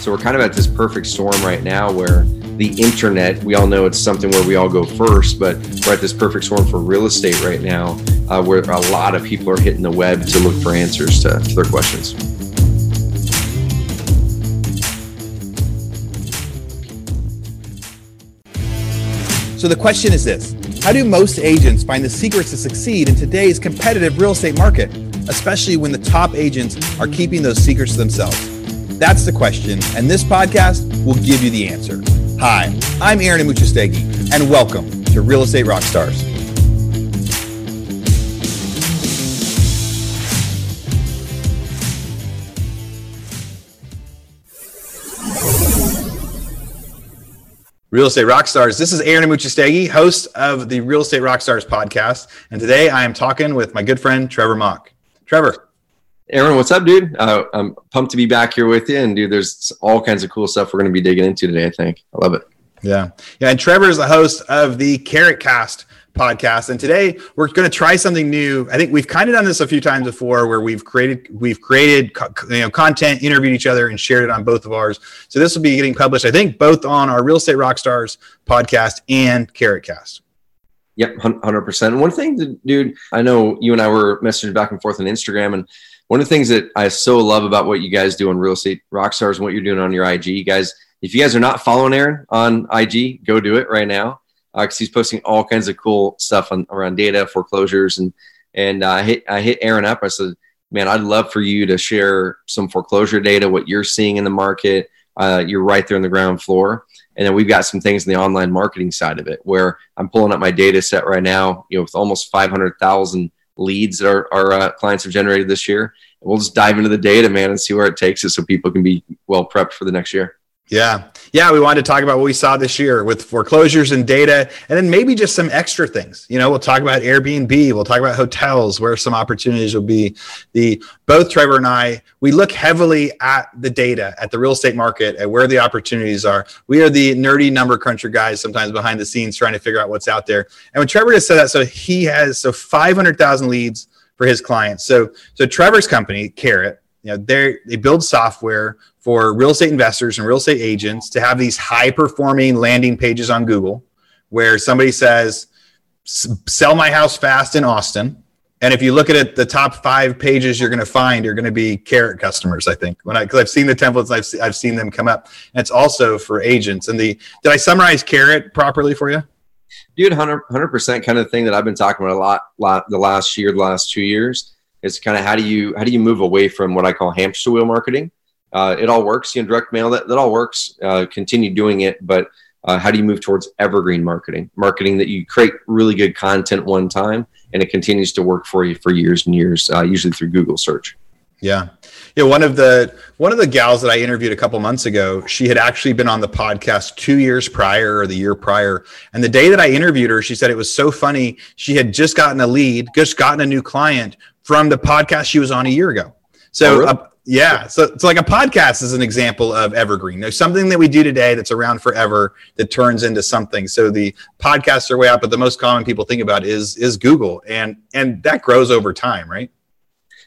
So we're kind of at this perfect storm right now where the internet, we all know it's something where we all go first, but we're at this perfect storm for real estate right now uh, where a lot of people are hitting the web to look for answers to, to their questions. So the question is this How do most agents find the secrets to succeed in today's competitive real estate market, especially when the top agents are keeping those secrets to themselves? That's the question, and this podcast will give you the answer. Hi, I'm Aaron Amuchastegui, and welcome to Real Estate Rockstars. Real Estate Rockstars. This is Aaron Amuchastegui, host of the Real Estate Rockstars podcast. And today I am talking with my good friend, Trevor Mauch. Trevor. Aaron, what's up, dude? Uh, I'm pumped to be back here with you. And, dude, there's all kinds of cool stuff we're going to be digging into today, I think. I love it. Yeah. Yeah. And Trevor is the host of the Carrot Cast podcast. And today we're going to try something new. I think we've kind of done this a few times before where we've created we've created you know content, interviewed each other and shared it on both of ours. So this will be getting published I think both on our Real Estate Rockstars podcast and Carrot Cast. Yep, 100%. One thing, dude, I know you and I were messaging back and forth on Instagram and one of the things that I so love about what you guys do on Real Estate Rockstars and what you're doing on your IG, you guys, if you guys are not following Aaron on IG, go do it right now because uh, he's posting all kinds of cool stuff on, around data foreclosures and and uh, I hit I hit Aaron up. I said, man, I'd love for you to share some foreclosure data, what you're seeing in the market. Uh, you're right there on the ground floor, and then we've got some things in the online marketing side of it where I'm pulling up my data set right now. You know, with almost 500,000 leads that our, our uh, clients have generated this year. we'll just dive into the data, man, and see where it takes us so people can be well prepped for the next year. Yeah. Yeah. We wanted to talk about what we saw this year with foreclosures and data, and then maybe just some extra things. You know, we'll talk about Airbnb, we'll talk about hotels, where some opportunities will be. The both Trevor and I, we look heavily at the data, at the real estate market, at where the opportunities are. We are the nerdy number cruncher guys sometimes behind the scenes trying to figure out what's out there. And when Trevor just said that, so he has so 500,000 leads for his clients. So so Trevor's company, Carrot, you know, they they build software for real estate investors and real estate agents to have these high performing landing pages on Google where somebody says, sell my house fast in Austin. And if you look at it, the top five pages you're going to find are going to be carrot customers. I think when I because I've seen the templates, I've I've seen them come up. And it's also for agents. And the did I summarize carrot properly for you? Dude, 100 percent kind of thing that I've been talking about a lot, lot the last year, the last two years is kind of how do you how do you move away from what I call hamster wheel marketing uh, it all works. You know, direct mail that, that all works. Uh, continue doing it, but uh, how do you move towards evergreen marketing? Marketing that you create really good content one time and it continues to work for you for years and years, uh, usually through Google search. Yeah. Yeah, one of the one of the gals that I interviewed a couple months ago, she had actually been on the podcast 2 years prior or the year prior. And the day that I interviewed her, she said it was so funny. She had just gotten a lead, just gotten a new client from the podcast she was on a year ago. So oh, really? uh, yeah. So it's so like a podcast is an example of evergreen. There's something that we do today that's around forever that turns into something. So the podcasts are way out, but the most common people think about is is Google. And and that grows over time, right?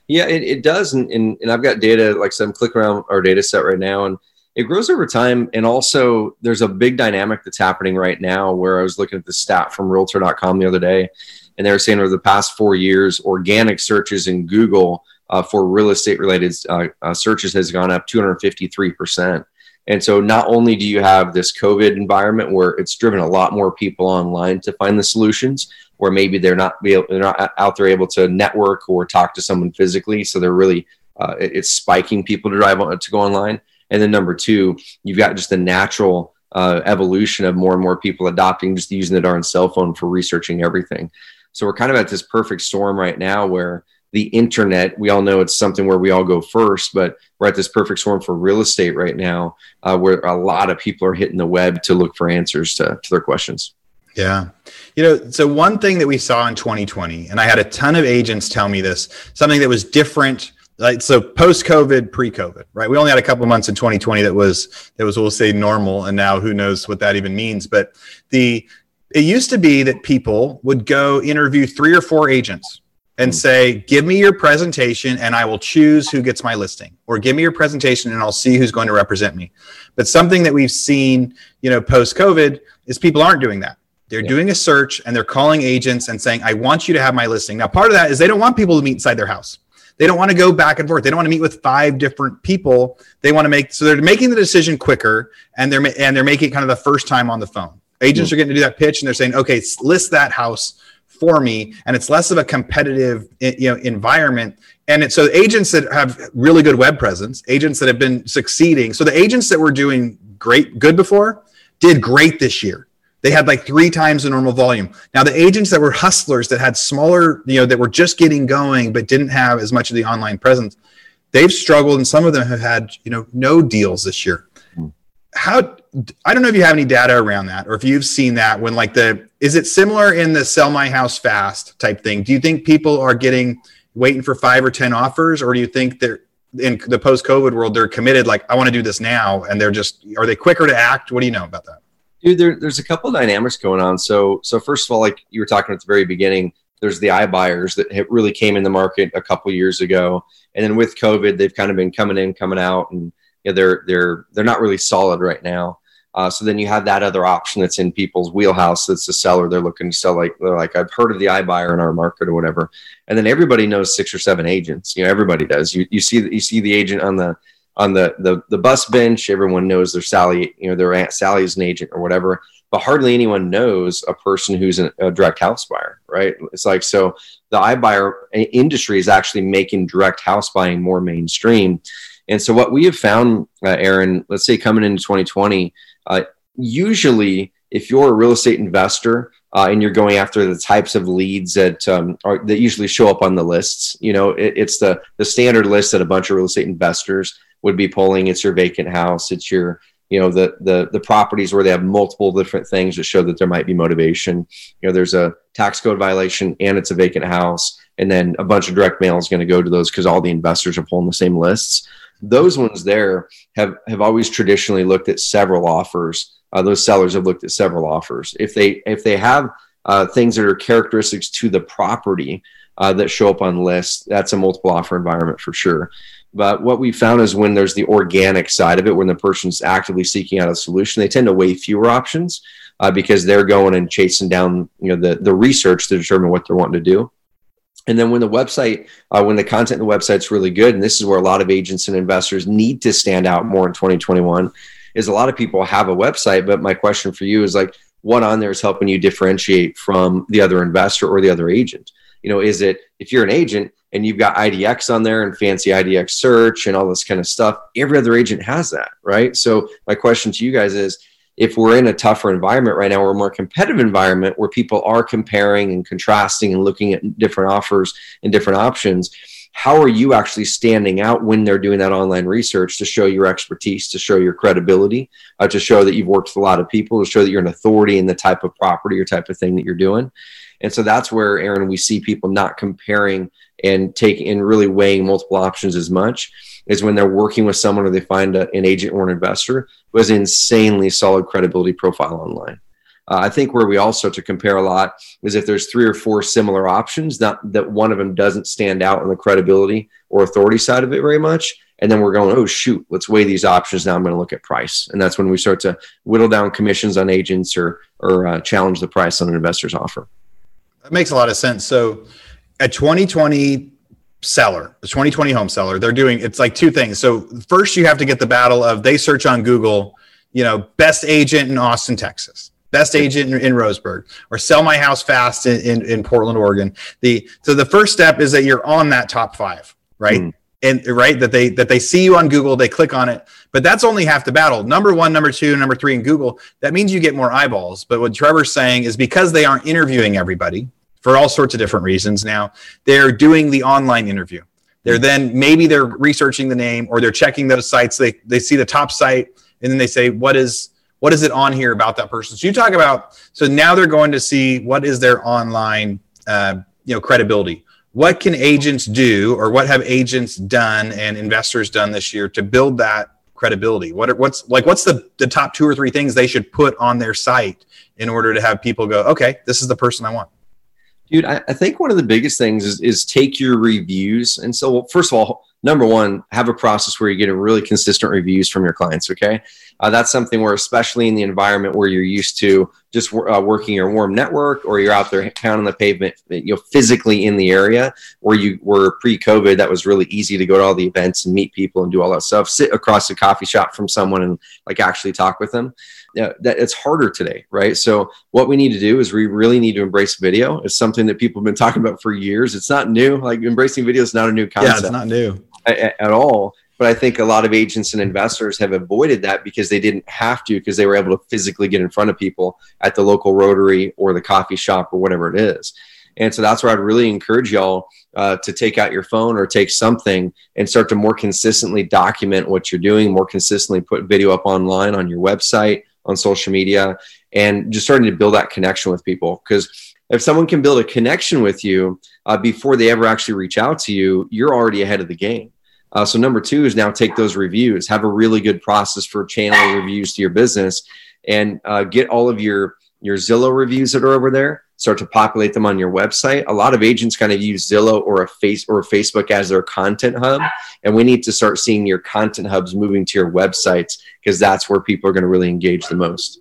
Yeah, it, it does. And, and, and I've got data, like so I'm clicking around our data set right now and it grows over time. And also there's a big dynamic that's happening right now where I was looking at the stat from realtor.com the other day, and they were saying over the past four years, organic searches in Google uh, for real estate related uh, uh, searches has gone up 253%. And so not only do you have this COVID environment where it's driven a lot more people online to find the solutions, where maybe they're not they're not out there able to network or talk to someone physically, so they're really uh, it's spiking people to drive on, to go online. And then number two, you've got just the natural uh, evolution of more and more people adopting just using the darn cell phone for researching everything. So we're kind of at this perfect storm right now where the internet. We all know it's something where we all go first, but we're at this perfect storm for real estate right now, uh, where a lot of people are hitting the web to look for answers to, to their questions. Yeah. You know, so one thing that we saw in 2020, and I had a ton of agents tell me this, something that was different. Like so post COVID, pre COVID, right? We only had a couple months in 2020 that was that was we'll say normal, and now who knows what that even means. But the it used to be that people would go interview three or four agents and mm. say, give me your presentation and I will choose who gets my listing, or give me your presentation and I'll see who's going to represent me. But something that we've seen, you know, post COVID is people aren't doing that. They're yeah. doing a search and they're calling agents and saying, I want you to have my listing. Now, part of that is they don't want people to meet inside their house. They don't want to go back and forth. They don't want to meet with five different people. They want to make so they're making the decision quicker and they're and they're making it kind of the first time on the phone. Agents mm-hmm. are getting to do that pitch and they're saying, okay, list that house for me. And it's less of a competitive you know environment. And it's so agents that have really good web presence agents that have been succeeding. So the agents that were doing great good before did great this year. They had like three times the normal volume. Now the agents that were hustlers that had smaller you know that were just getting going but didn't have as much of the online presence they've struggled and some of them have had you know no deals this year. How I don't know if you have any data around that or if you've seen that when like the is it similar in the sell my house fast type thing? Do you think people are getting waiting for five or ten offers or do you think they're in the post COVID world they're committed like I want to do this now and they're just are they quicker to act? What do you know about that? Dude, there, there's a couple of dynamics going on. So so first of all, like you were talking at the very beginning, there's the iBuyers that really came in the market a couple years ago, and then with COVID, they've kind of been coming in, coming out, and you know, they're they're they're not really solid right now. Uh, so then you have that other option that's in people's wheelhouse. That's the seller they're looking to sell. Like they're like, I've heard of the iBuyer in our market or whatever. And then everybody knows six or seven agents. You know, everybody does. You you see you see the agent on the on the the, the bus bench. Everyone knows their Sally. You know, their Aunt Sally's an agent or whatever. But hardly anyone knows a person who's an, a direct house buyer, right? It's like so the iBuyer industry is actually making direct house buying more mainstream. And so what we have found, uh, Aaron, let's say coming into 2020, uh, usually if you're a real estate investor uh, and you're going after the types of leads that um, are that usually show up on the lists, you know, it, it's the the standard list that a bunch of real estate investors would be pulling. It's your vacant house. It's your you know the the the properties where they have multiple different things that show that there might be motivation. You know, there's a tax code violation and it's a vacant house, and then a bunch of direct mail is going to go to those because all the investors are pulling the same lists those ones there have have always traditionally looked at several offers. Uh, those sellers have looked at several offers. If they if they have uh, things that are characteristics to the property uh, that show up on lists, that's a multiple offer environment for sure. But what we found is when there's the organic side of it, when the person's actively seeking out a solution, they tend to weigh fewer options uh, because they're going and chasing down you know the the research to determine what they're wanting to do. And then when the website, uh, when the content in the website's really good, and this is where a lot of agents and investors need to stand out more in 2021, is a lot of people have a website. But my question for you is like, what on there is helping you differentiate from the other investor or the other agent? You know, is it if you're an agent and you've got IDX on there and fancy IDX search and all this kind of stuff, every other agent has that, right? So my question to you guys is, if we're in a tougher environment right now or a more competitive environment where people are comparing and contrasting and looking at different offers and different options how are you actually standing out when they're doing that online research to show your expertise to show your credibility uh, to show that you've worked with a lot of people to show that you're an authority in the type of property or type of thing that you're doing? And so that's where aaron we see people not comparing and taking and really weighing multiple options as much is when they're working with someone or they find a, an agent or an investor who has an insanely solid credibility profile online. Uh, I think where we all start to compare a lot is if there's three or four similar options, that, that one of them doesn't stand out on the credibility or authority side of it very much. And then we're going, oh, shoot, let's weigh these options. Now I'm going to look at price. And that's when we start to whittle down commissions on agents or, or uh, challenge the price on an investor's offer. That makes a lot of sense. So, at 2020 seller, the 2020 home seller, they're doing it's like two things. So first you have to get the battle of they search on Google, you know, best agent in Austin, Texas, best agent in, in Roseburg, or sell my house fast in, in, in, Portland, Oregon. The so the first step is that you're on that top five, right? Mm. And right that they that they see you on Google, they click on it, but that's only half the battle. Number one, number two, number three in Google. That means you get more eyeballs. But what Trevor's saying is because they aren't interviewing everybody, for all sorts of different reasons. Now they're doing the online interview. They're then maybe they're researching the name or they're checking those sites. They, they see the top site and then they say what is what is it on here about that person? So you talk about so now they're going to see what is their online uh, you know credibility. What can agents do or what have agents done and investors done this year to build that credibility? What are, what's like what's the, the top two or three things they should put on their site in order to have people go okay this is the person i want Dude, I, I, think one of the biggest things is, is take your reviews. And so, well, first of all, number one, have a process where you get a really consistent reviews from your clients. Okay. Uh, that's something where, especially in the environment where you're used to just uh, working your warm network or you're out there pounding the pavement, you know, physically in the area where you were pre COVID, that was really easy to go to all the events and meet people and do all that stuff, sit across a coffee shop from someone and like actually talk with them. Yeah, that it's harder today, right? So what we need to do is we really need to embrace video. It's something that people have been talking about for years. It's not new. Like embracing video is not a new concept. Yeah, it's not new at, all. But I think a lot of agents and investors have avoided that because they didn't have to because they were able to physically get in front of people at the local Rotary or the coffee shop or whatever it is. And so that's where I'd really encourage y'all uh, to take out your phone or take something and start to more consistently document what you're doing, more consistently put video up online on your website, on social media, and just starting to build that connection with people. Because if someone can build a connection with you uh, before they ever actually reach out to you, you're already ahead of the game. Uh, so number two is now take those reviews, have a really good process for channeling reviews to your business, and uh, get all of your your Zillow reviews that are over there. Start to populate them on your website. A lot of agents kind of use Zillow or a face or Facebook as their content hub, and we need to start seeing your content hubs moving to your websites because that's where people are going to really engage the most.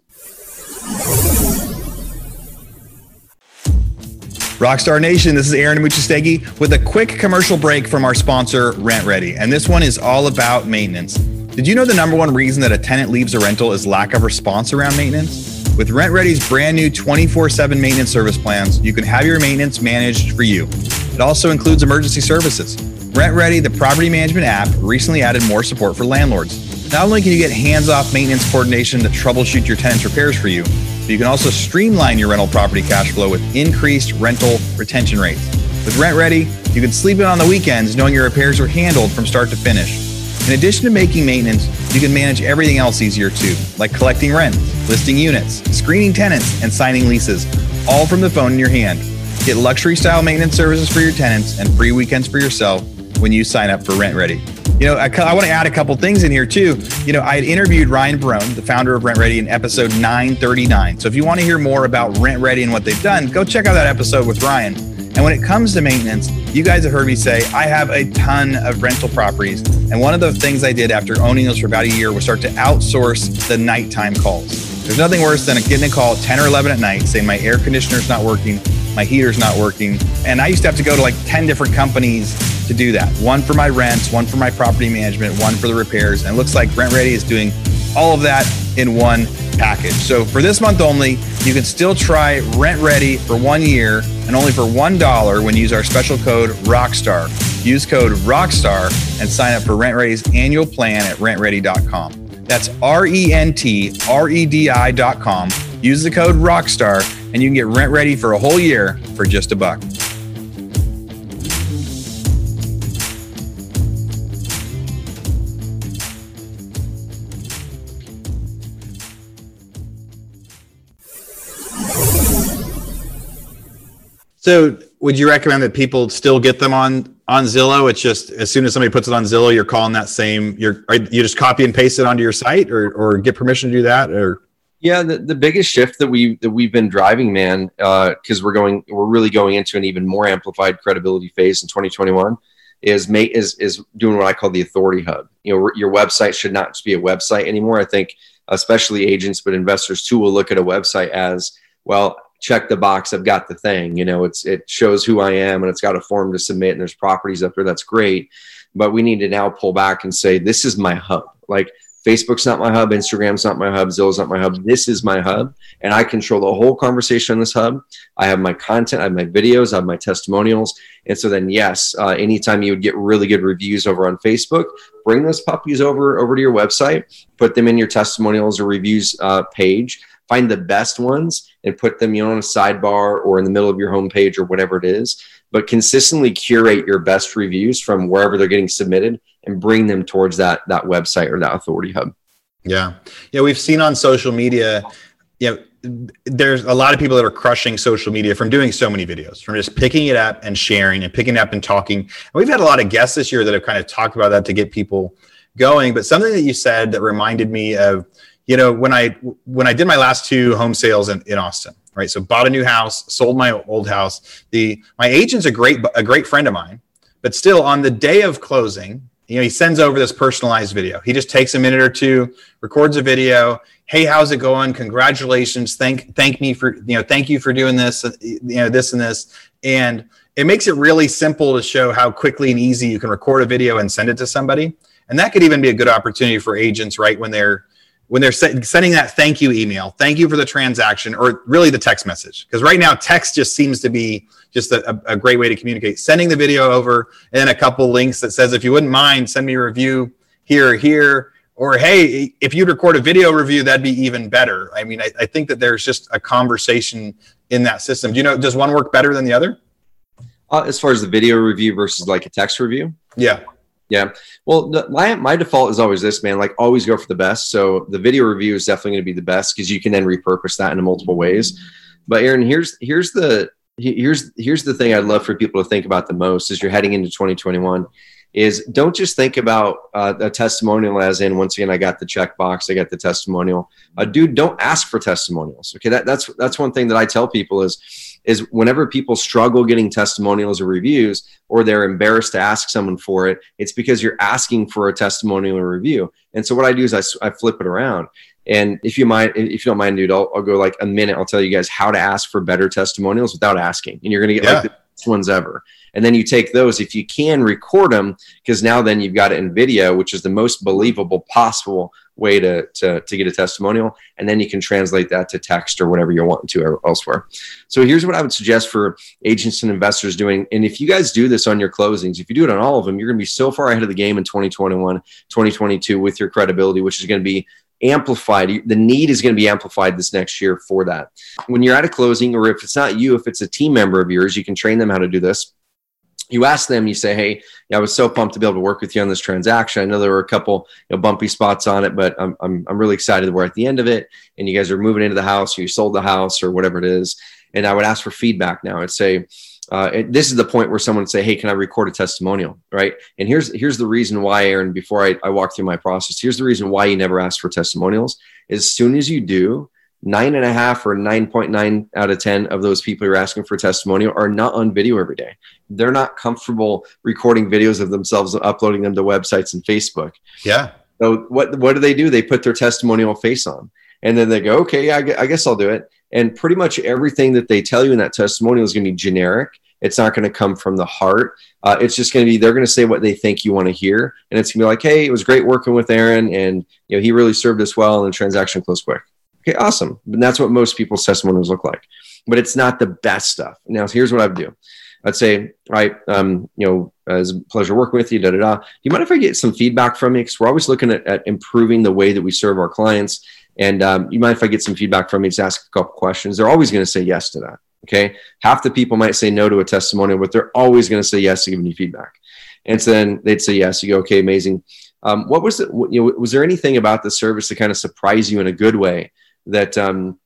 Rockstar Nation, this is Aaron Amuchastegui with a quick commercial break from our sponsor, RentRedi. And this one is all about maintenance. Did you know the number one reason that a tenant leaves a rental is lack of response around maintenance? With RentRedi's brand new 24 7 maintenance service plans, you can have your maintenance managed for you. It also includes emergency services. RentRedi, the property management app, recently added more support for landlords. Not only can you get hands off maintenance coordination to troubleshoot your tenant's repairs for you, but you can also streamline your rental property cash flow with increased rental retention rates. With RentRedi, you can sleep in on the weekends knowing your repairs are handled from start to finish. In addition to making maintenance, you can manage everything else easier too, like collecting rent, listing units, screening tenants, and signing leases, all from the phone in your hand. Get luxury style maintenance services for your tenants and free weekends for yourself when you sign up for RentRedi. You know, I, I want to add a couple things in here too. You know, I had interviewed Ryan Barone, the founder of RentRedi, in episode 939. So if you want to hear more about RentRedi and what they've done, go check out that episode with Ryan. And when it comes to maintenance, you guys have heard me say I have a ton of rental properties. And one of the things I did after owning those for about a year was start to outsource the nighttime calls. There's nothing worse than getting a call at 10 or 11 at night saying my air conditioner's not working, my heater's not working. And I used to have to go to like 10 different companies to do that. One for my rents, one for my property management, one for the repairs. And it looks like RentRedi is doing all of that in one package. So for this month only, you can still try RentRedi for one year and only for $1 when you use our special code ROCKSTAR. Use code ROCKSTAR and sign up for RentRedi's annual plan at rentredi.com. That's R E N T R E D I.com. Use the code ROCKSTAR and you can get RentRedi for a whole year for just a buck. So, would you recommend that people still get them on on Zillow? It's just as soon as somebody puts it on Zillow, you're calling that same. You're you just copy and paste it onto your site, or or get permission to do that, or yeah, the, the biggest shift that we that we've been driving, man, because uh, we're going, we're really going into an even more amplified credibility phase in 2021. Is make is is doing what I call the authority hub. You know, your website should not just be a website anymore. I think, especially agents, but investors too, will look at a website as well check the box i've got the thing you know it's it shows who i am and it's got a form to submit and there's properties up there that's great but we need to now pull back and say this is my hub like facebook's not my hub instagram's not my hub zillow's not my hub this is my hub and i control the whole conversation on this hub i have my content i have my videos i have my testimonials and so then yes uh, anytime you would get really good reviews over on facebook bring those puppies over over to your website put them in your testimonials or reviews uh, page find the best ones and put them you know, on a sidebar or in the middle of your homepage or whatever it is. But consistently curate your best reviews from wherever they're getting submitted and bring them towards that that website or that authority hub. Yeah, yeah, we've seen on social media, you know, there's a lot of people that are crushing social media from doing so many videos, from just picking it up and sharing and picking it up and talking. And we've had a lot of guests this year that have kind of talked about that to get people going. But something that you said that reminded me of you know when i when i did my last two home sales in, in austin right? So bought a new house, sold my old house. The my agent's a great a great friend of mine, but still on the day of closing, you know, he sends over this personalized video. He just takes a minute or two, records a video. Hey, how's it going? Congratulations. Thank thank me for, you know, thank you for doing this, uh, you know, this and this. And it makes it really simple to show how quickly and easy you can record a video and send it to somebody. And that could even be a good opportunity for agents, right? When they're when they're sending that thank you email, thank you for the transaction, or really the text message. Because right now, text just seems to be just a, a, great way to communicate. Sending the video over and then a couple links that says, if you wouldn't mind, send me a review here or here. Or hey, if you'd record a video review, that'd be even better. I mean, I, I think that there's just a conversation in that system. Do you know, does one work better than the other? Uh, as far as the video review versus like a text review? Yeah. Yeah. Well, the, my my default is always this, man. Like always go for the best. So the video review is definitely going to be the best because you can then repurpose that in multiple ways. But Aaron, here's here's the here's here's the thing I'd love for people to think about the most as you're heading into 2021 is don't just think about uh, a testimonial as in once again I got the checkbox, I got the testimonial. Uh, dude, don't ask for testimonials. Okay, that, that's that's one thing that I tell people is is whenever people struggle getting testimonials or reviews or they're embarrassed to ask someone for it it's because you're asking for a testimonial or review. And so what i do is i, I flip it around. And if you mind if you don't mind dude I'll, I'll go like a minute. I'll tell you guys how to ask for better testimonials without asking. And you're going to get yeah. like the ones ever and then you take those if you can record them because now then you've got it in video which is the most believable possible way to, to, to get a testimonial. And then you can translate that to text or whatever you're wanting to elsewhere. So here's what I would suggest for agents and investors doing. And if you guys do this on your closings, if you do it on all of them, you're going to be so far ahead of the game in 2021, 2022 with your credibility, which is going to be amplified. The need is going to be amplified this next year for that. When you're at a closing, or if it's not you, if it's a team member of yours, you can train them how to do this you ask them, you say, Hey, I was so pumped to be able to work with you on this transaction. I know there were a couple you know, bumpy spots on it, but I'm, I'm, I'm really excited we're at the end of it and you guys are moving into the house, or you sold the house or whatever it is. And I would ask for feedback now. I'd say, uh, it, this is the point where someone would say, Hey, can I record a testimonial? Right. And here's, here's the reason why, Aaron, before I, I walk through my process, here's the reason why you never ask for testimonials. As soon as you do, nine and a half or 9.9 out of 10 of those people you're asking for testimonial are not on video every day. They're not comfortable recording videos of themselves and uploading them to websites and Facebook. Yeah. So what, what do they do? They put their testimonial face on and then they go, okay, I, I guess I'll do it. And pretty much everything that they tell you in that testimonial is going to be generic. It's not going to come from the heart. Uh, it's just going to be they're going to say what they think you want to hear, and it's going to be like, "Hey, it was great working with Aaron, and you know he really served us well, and the transaction closed quick." Okay, awesome. And that's what most people's testimonials look like. But it's not the best stuff. Now, here's what I would do. I'd say, right, um, you know, uh, it's a pleasure working with you, da da da. Do you mind if I get some feedback from you? Because we're always looking at, at, improving the way that we serve our clients. And um, you mind if I get some feedback from you? Just ask a couple questions. They're always going to say yes to that. Okay. Half the people might say no to a testimonial, but they're always going to say yes to giving you feedback. And so then they'd say yes. You go, okay, amazing. Um, what was it? You know, was there anything about the service that kind of surprised you in a good way that um,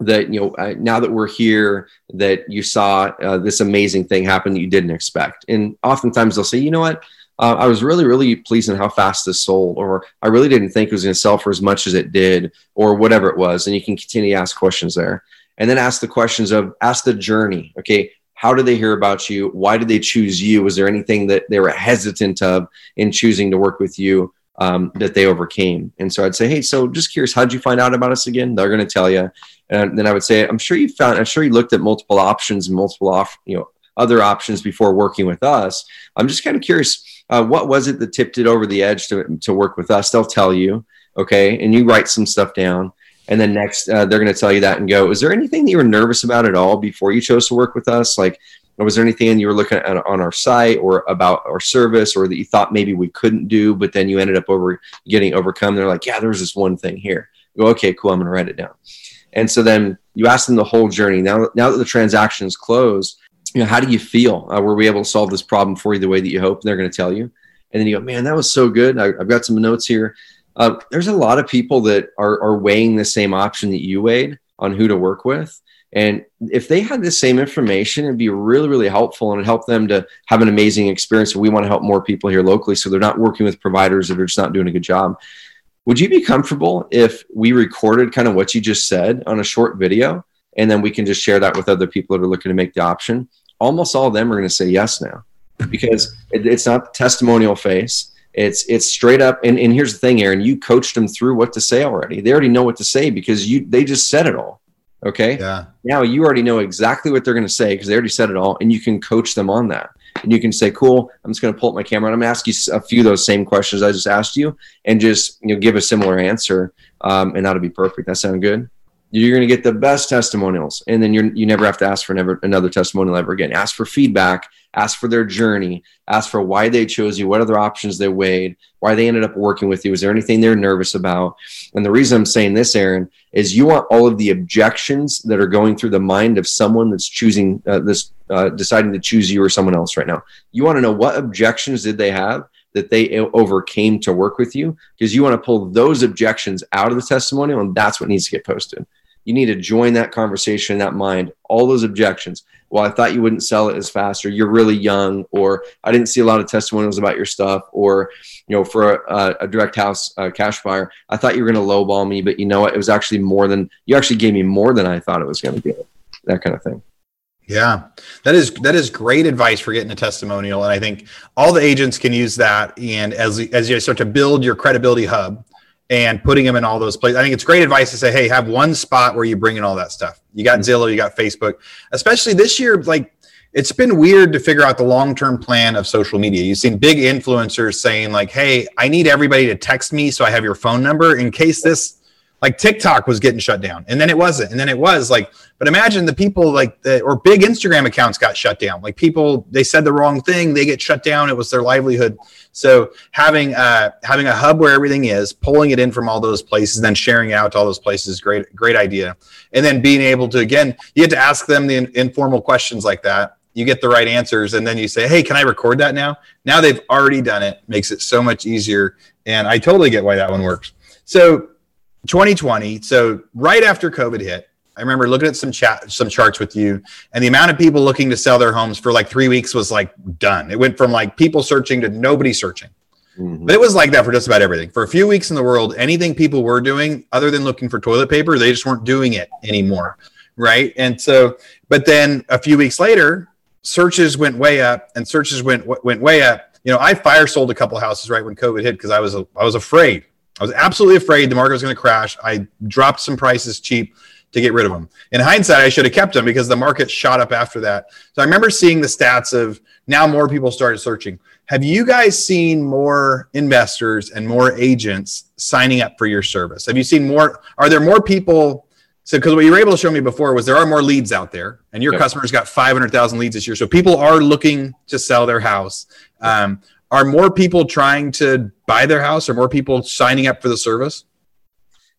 that you know uh, now that we're here that you saw uh, this amazing thing happen that you didn't expect and oftentimes they'll say you know what uh, i was really really pleased in how fast this sold or i really didn't think it was going to sell for as much as it did or whatever it was and you can continue to ask questions there and then ask the questions of ask the journey okay how did they hear about you why did they choose you was there anything that they were hesitant of in choosing to work with you um, that they overcame. And so I'd say, hey, so just curious, how did you find out about us again? They're going to tell you. And then I would say, I'm sure you found, I'm sure you looked at multiple options multiple off, you know, other options before working with us. I'm just kind of curious, uh, what was it that tipped it over the edge to, to work with us? They'll tell you, okay, and you write some stuff down. And then next, uh, they're going to tell you that and go, is there anything that you were nervous about at all before you chose to work with us? Like, was there anything you were looking at on our site or about our service or that you thought maybe we couldn't do, but then you ended up over getting overcome? They're like, yeah, there's this one thing here. Go, okay, cool. I'm going to write it down. And so then you ask them the whole journey. Now, now that the transaction is closed, you know, how do you feel? Uh, were we able to solve this problem for you the way that you hope? And they're going to tell you. And then you go, man, that was so good. I, have got some notes here. Uh, there's a lot of people that are, are weighing the same option that you weighed on who to work with. And if they had the same information, it'd be really, really helpful and it'd help them to have an amazing experience. we want to help more people here locally so they're not working with providers that are just not doing a good job. Would you be comfortable if we recorded kind of what you just said on a short video and then we can just share that with other people that are looking to make the option. Almost all of them are going to say yes now because it, it's not testimonial face. It's it's straight up. And, and here's the thing, Aaron, you coached them through what to say already. They already know what to say because you they just said it all. Okay. Yeah. Now you already know exactly what they're going to say because they already said it all, and you can coach them on that. And you can say, "Cool, I'm just going to pull up my camera and I'm going to ask you a few of those same questions I just asked you, and just you know give a similar answer, um, and that'll be perfect. That sound good? You're going to get the best testimonials, and then you you never have to ask for never another testimonial ever again. Ask for feedback, ask for their journey, ask for why they chose you, what other options they weighed, why they ended up working with you. Is there anything they're nervous about? And the reason I'm saying this, Aaron, is you want all of the objections that are going through the mind of someone that's choosing uh, this, uh, deciding to choose you or someone else right now. You want to know what objections did they have that they overcame to work with you because you want to pull those objections out of the testimonial and that's what needs to get posted. You need to join that conversation in that mind, all those objections well, I thought you wouldn't sell it as fast, or you're really young, or I didn't see a lot of testimonials about your stuff, or you know, for a, a direct house uh, cash buyer, I thought you were going to lowball me, but you know what? It was actually more than you actually gave me more than I thought it was going to be. That kind of thing. Yeah, that is that is great advice for getting a testimonial, and I think all the agents can use that. And as as you start to build your credibility hub, and putting them in all those places. I think it's great advice to say, hey, have one spot where you bring in all that stuff. You got mm-hmm. Zillow, you got Facebook, especially this year. Like it's been weird to figure out the long term plan of social media. You've seen big influencers saying, like, hey, I need everybody to text me so I have your phone number in case this like TikTok was getting shut down and then it wasn't. And then it was like, but imagine the people like the, or big Instagram accounts got shut down. Like people, they said the wrong thing, they get shut down. It was their livelihood. So having, uh, having a hub where everything is, pulling it in from all those places, then sharing out to all those places, great, great idea. And then being able to, again, you get to ask them the in, informal questions like that. You get the right answers, and then you say, Hey, can I record that now? Now they've already done it, makes it so much easier. And I totally get why that one works. So 2020. So right after COVID hit, I remember looking at some chat, some charts with you, and the amount of people looking to sell their homes for like three weeks was like done. It went from like people searching to nobody searching. Mm-hmm. But it was like that for just about everything. For a few weeks in the world, anything people were doing other than looking for toilet paper, they just weren't doing it anymore. Right. And so, but then a few weeks later, searches went way up and searches went went way up. You know, I fire sold a couple houses right when COVID hit because I was I was afraid I was absolutely afraid the market was going to crash. I dropped some prices cheap to get rid of them. In hindsight, I should have kept them because the market shot up after that. So I remember seeing the stats of now more people started searching. Have you guys seen more investors and more agents signing up for your service? Have you seen more? Are there more people? So, because what you were able to show me before was there are more leads out there, and your yep. customers got 500,000 leads this year. So people are looking to sell their house. Um, are more people trying to buy their house? or more people signing up for the service?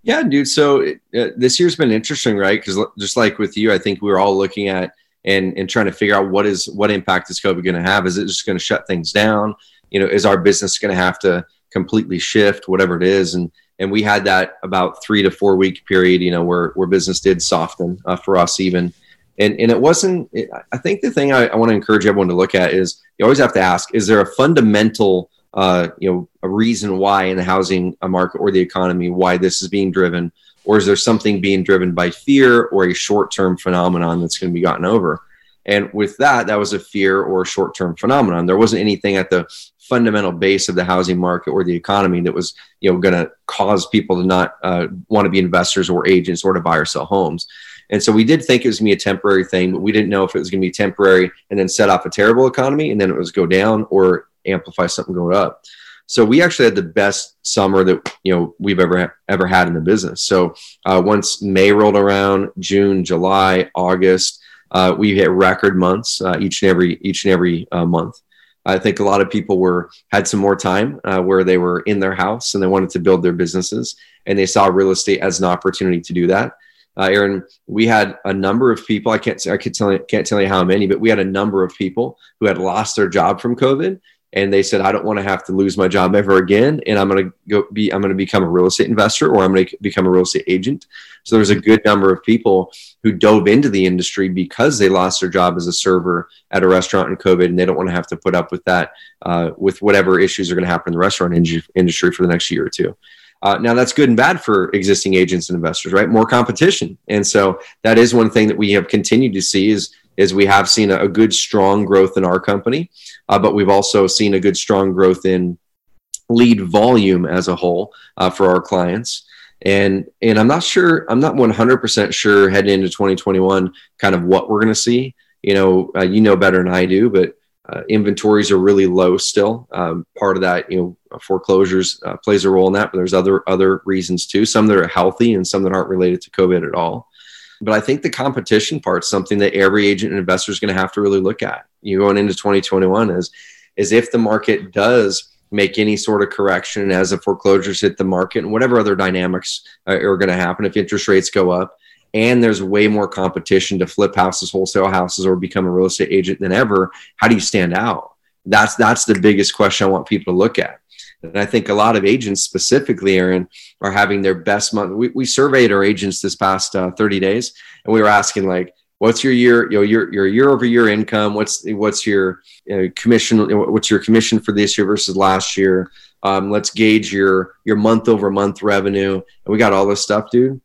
Yeah, dude. So uh, this year's been interesting, right? Because just like with you, I think we were all looking at and and trying to figure out what is what impact is COVID going to have? Is it just going to shut things down? You know, is our business going to have to completely shift, whatever it is? And and we had that about three to four week period, you know, where where business did soften uh, for us even and and it wasn't it, i think the thing I, I want to encourage everyone to look at is you always have to ask is there a fundamental uh, you know a reason why in the housing market or the economy why this is being driven? Or is there something being driven by fear or a short-term phenomenon that's going to be gotten over? And with that that was a fear or a short-term phenomenon. There wasn't anything at the fundamental base of the housing market or the economy that was you know going to cause people to not uh, want to be investors or agents or to buy or sell homes and so we did think it was going to be a temporary thing, but we didn't know if it was going to be temporary and then set off a terrible economy and then it was go down or amplify something going up. So we actually had the best summer that you know we've ever ever had in the business. So uh, once May rolled around, June, July, August, uh, we hit record months uh, each and every each and every uh, month. I think a lot of people were had some more time uh, where they were in their house and they wanted to build their businesses, and they saw real estate as an opportunity to do that uh, Aaron, we had a number of people. I can't I can't tell you, can't tell you how many, but we had a number of people who had lost their job from COVID, and they said, "I don't want to have to lose my job ever again, and I'm going to go be I'm going to become a real estate investor or I'm going to become a real estate agent." So there's a good number of people who dove into the industry because they lost their job as a server at a restaurant in COVID, and they don't want to have to put up with that uh, with whatever issues are going to happen in the restaurant industry for the next year or two. Uh, now that's good and bad for existing agents and investors, right? More competition, and so that is one thing that we have continued to see is is we have seen a, a good strong growth in our company, uh, but we've also seen a good strong growth in lead volume as a whole uh, for our clients. And and I'm not sure, I'm not 100% sure heading into 2021, kind of what we're going to see. You know, uh, you know better than I do, but uh, inventories are really low still. Um, part of that, you know, foreclosures uh, plays a role in that, but there's other other reasons too. Some that are healthy and some that aren't related to COVID at all. But I think the competition part is something that every agent and investor is going to have to really look at. You going into 2021 is is if the market does make any sort of correction as the foreclosures hit the market and whatever other dynamics uh, are going to happen if interest rates go up and there's way more competition to flip houses wholesale houses or become a real estate agent than ever how do you stand out? That's that's the biggest question i want people to look at. And i think a lot of agents specifically aaron are having their best month. We, we surveyed our agents this past uh, 30 days and we were asking like what's your year you know your your year over year income? What's what's your uh, commission what's your commission for this year versus last year? Um, let's gauge your your month over month revenue. And we got all this stuff dude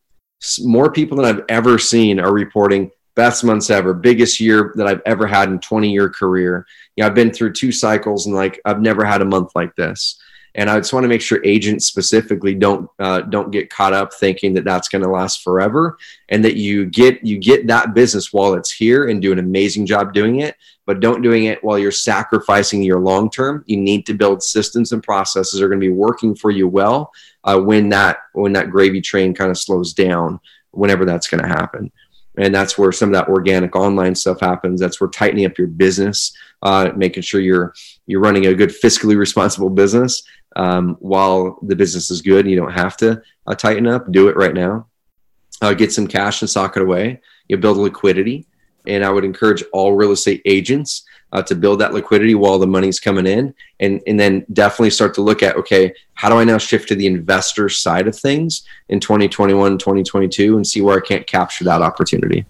more people than i've ever seen are reporting best months ever biggest year that i've ever had in 20 year career. You know i've been through two cycles and like i've never had a month like this and I just want to make sure agents specifically don't uh, don't get caught up thinking that that's going to last forever, and that you get you get that business while it's here and do an amazing job doing it. But don't doing it while you're sacrificing your long term. You need to build systems and processes that are going to be working for you well uh, when that when that gravy train kind of slows down. Whenever that's going to happen and that's where some of that organic online stuff happens that's where tightening up your business uh, making sure you're you're running a good fiscally responsible business um, while the business is good and you don't have to uh, tighten up, do it right now. Uh, get some cash and sock it away. You build liquidity. And I would encourage all real estate agents uh, to build that liquidity while the money's coming in. And, and then definitely start to look at okay, how do I now shift to the investor side of things in 2021, 2022 and see where I can't capture that opportunity?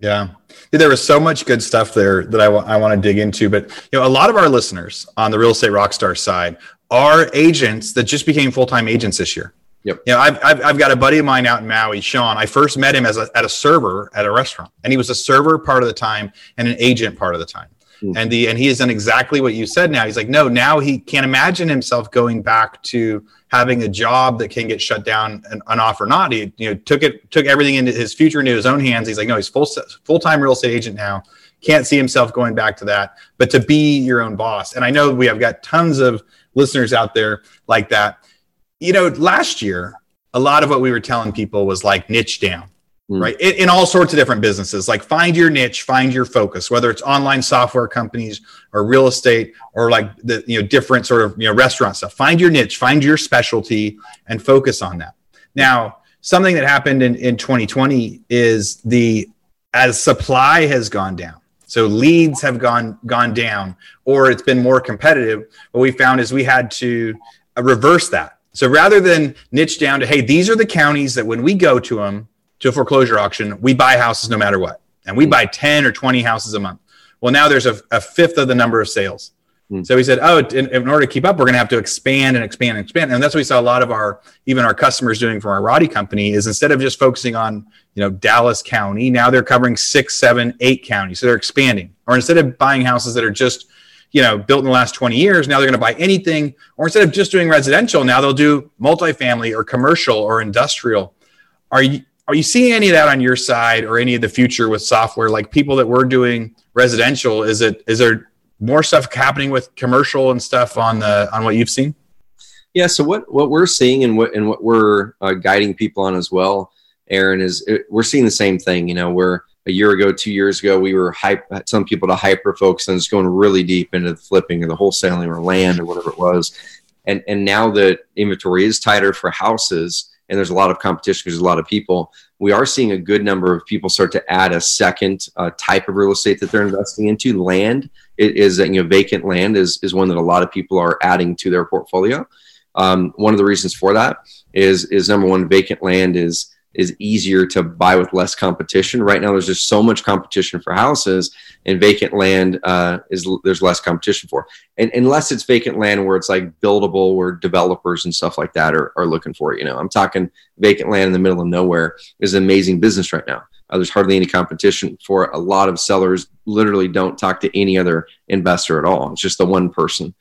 Yeah. There was so much good stuff there that I, w- I want to dig into. But you know, a lot of our listeners on the Real Estate Rockstar side are agents that just became full time agents this year. Yep. You know, I've, I've, I've, got a buddy of mine out in Maui, Sean. I first met him as a, at a server at a restaurant, and he was a server part of the time and an agent part of the time. Mm-hmm. And the and he has done exactly what you said. Now he's like, no, now he can't imagine himself going back to having a job that can get shut down and on off or not. He you know took it took everything into his future into his own hands. He's like, no, he's full full time real estate agent now. Can't see himself going back to that, but to be your own boss. And I know we have got tons of listeners out there like that. You know, last year, a lot of what we were telling people was like niche down, mm. right? In, in, all sorts of different businesses, like find your niche, find your focus, whether it's online software companies or real estate or like the, you know, different sort of, you know, restaurant stuff. Find your niche, find your specialty and focus on that. Now, something that happened in, in 2020 is the, as supply has gone down, so leads have gone gone down, or it's been more competitive. What we found is we had to uh, reverse that. So rather than niche down to, hey, these are the counties that when we go to them to a foreclosure auction, we buy houses no matter what, and we buy ten or twenty houses a month. Well, now there's a, a fifth of the number of sales. Hmm. So he said, "Oh, in, in, order to keep up, we're going to have to expand and expand and expand." And that's what we saw a lot of our even our customers doing from our Roddy company is instead of just focusing on you know Dallas County, now they're covering six, seven, eight counties. So they're expanding. Or instead of buying houses that are just you know built in the last 20 years, now they're going to buy anything. Or instead of just doing residential, now they'll do multifamily or commercial or industrial. Are you are you seeing any of that on your side or any of the future with software like people that were doing residential is it is there more stuff happening with commercial and stuff on the on what you've seen? Yeah. So what what we're seeing and what and what we're uh, guiding people on as well, Aaron, is it, we're seeing the same thing. You know, where a year ago, two years ago, we were hype some people to hyper focus on just going really deep into the flipping or the wholesaling or land or whatever it was. And and now that inventory is tighter for houses and there's a lot of competition because there's a lot of people we are seeing a good number of people start to add a second uh, type of real estate that they're investing into. Land is that you know vacant land is is one that a lot of people are adding to their portfolio. Um, one of the reasons for that is is number one, vacant land is is easier to buy with less competition. Right now, there's just so much competition for houses, and vacant land uh, is there's less competition for. And unless it's vacant land where it's like buildable, where developers and stuff like that are, are looking for it. You know, I'm talking vacant land in the middle of nowhere is an amazing business right now. Uh, there's hardly any competition for it. a lot of sellers. Literally, don't talk to any other investor at all. It's just the one person.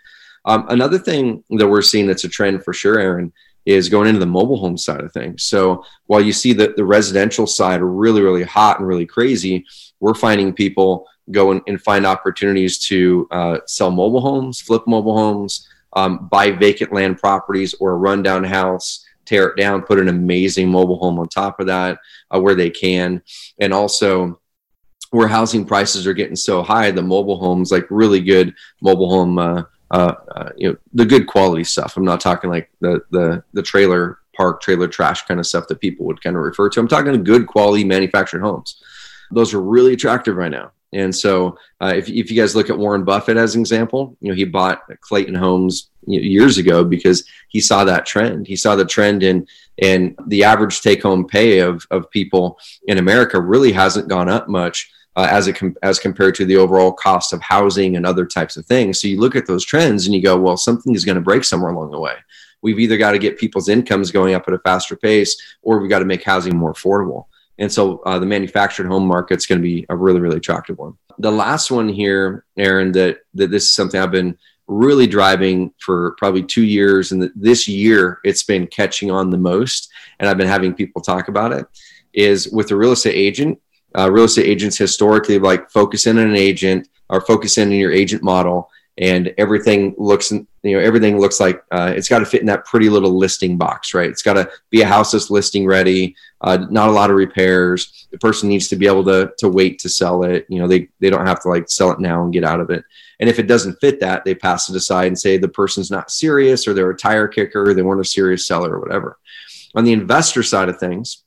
Um, another thing that we're seeing that's a trend for sure, Aaron, is going into the mobile home side of things. So while you see the, the residential side really, really hot and really crazy, we're finding people go and, and find opportunities to uh, sell mobile homes, flip mobile homes, um, buy vacant land properties or a rundown house, tear it down, put an amazing mobile home on top of that uh, where they can. And also, where housing prices are getting so high, the mobile homes, like really good mobile home uh, uh, uh, you know the good quality stuff. I'm not talking like the the the trailer park trailer trash kind of stuff that people would kind of refer to. I'm talking good quality manufactured homes. Those are really attractive right now. And so, uh, if, if you guys look at Warren Buffett as an example, you know he bought Clayton Homes years ago because he saw that trend. He saw the trend in and the average take home pay of of people in America really hasn't gone up much uh, as it as compared to the overall cost of housing and other types of things. So you look at those trends and you go, well, something is going to break somewhere along the way. We've either got to get people's incomes going up at a faster pace, or we've got to make housing more affordable. And so uh, the manufactured home market is going to be a really, really attractive one. The last one here, Aaron, that that this is something I've been really driving for probably two years, and this year it's been catching on the most, and I've been having people talk about it. Is with a real estate agent, uh, real estate agents historically like focus in on an agent or focus in on your agent model and everything looks you know everything looks like uh, it's got to fit in that pretty little listing box right? It's got to be a house that's listing ready uh, not a lot of repairs. The person needs to be able to to wait to sell it. You know they they don't have to like sell it now and get out of it. And if it doesn't fit that they pass it aside and say the person's not serious or they're a tire kicker they weren't a serious seller or whatever. On the investor side of things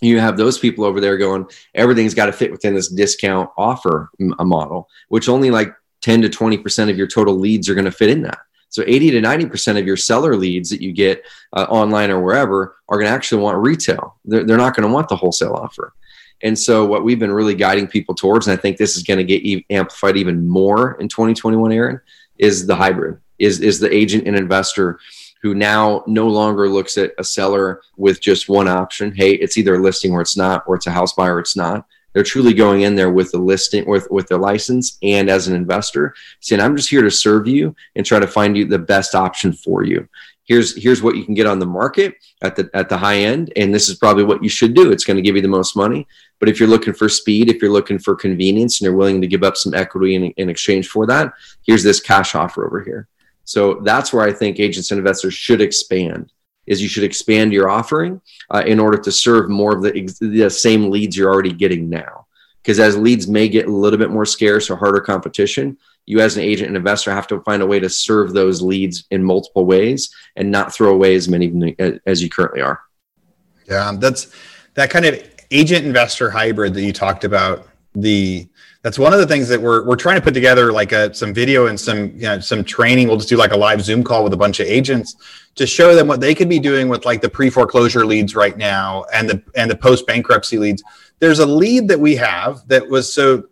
you have those people over there going everything's got to fit within this discount offer a model which only like 10 to 20% of your total leads are going to fit in that so 80 to 90% of your seller leads that you get uh, online or wherever are going to actually want retail they're, they're not going to want the wholesale offer and so what we've been really guiding people towards and i think this is going to get amplified even more in 2021 aaron is the hybrid is, is the agent and investor who now no longer looks at a seller with just one option. Hey, it's either a listing or it's not, or it's a house buyer or it's not. They're truly going in there with the listing, with with their license, and as an investor, saying, "I'm just here to serve you and try to find you the best option for you." Here's here's what you can get on the market at the at the high end, and this is probably what you should do. It's going to give you the most money. But if you're looking for speed, if you're looking for convenience, and you're willing to give up some equity in, in exchange for that, here's this cash offer over here. So that's where I think agents and investors should expand. Is you should expand your offering uh, in order to serve more of the, the same leads you're already getting now. Because as leads may get a little bit more scarce or harder competition, you as an agent and investor have to find a way to serve those leads in multiple ways and not throw away as many as you currently are. Yeah, that's that kind of agent investor hybrid that you talked about. The that's one of the things that we're we're trying to put together like a, some video and some you know, some training. We'll just do like a live Zoom call with a bunch of agents to show them what they could be doing with like the pre foreclosure leads right now and the and the post bankruptcy leads. There's a lead that we have that was so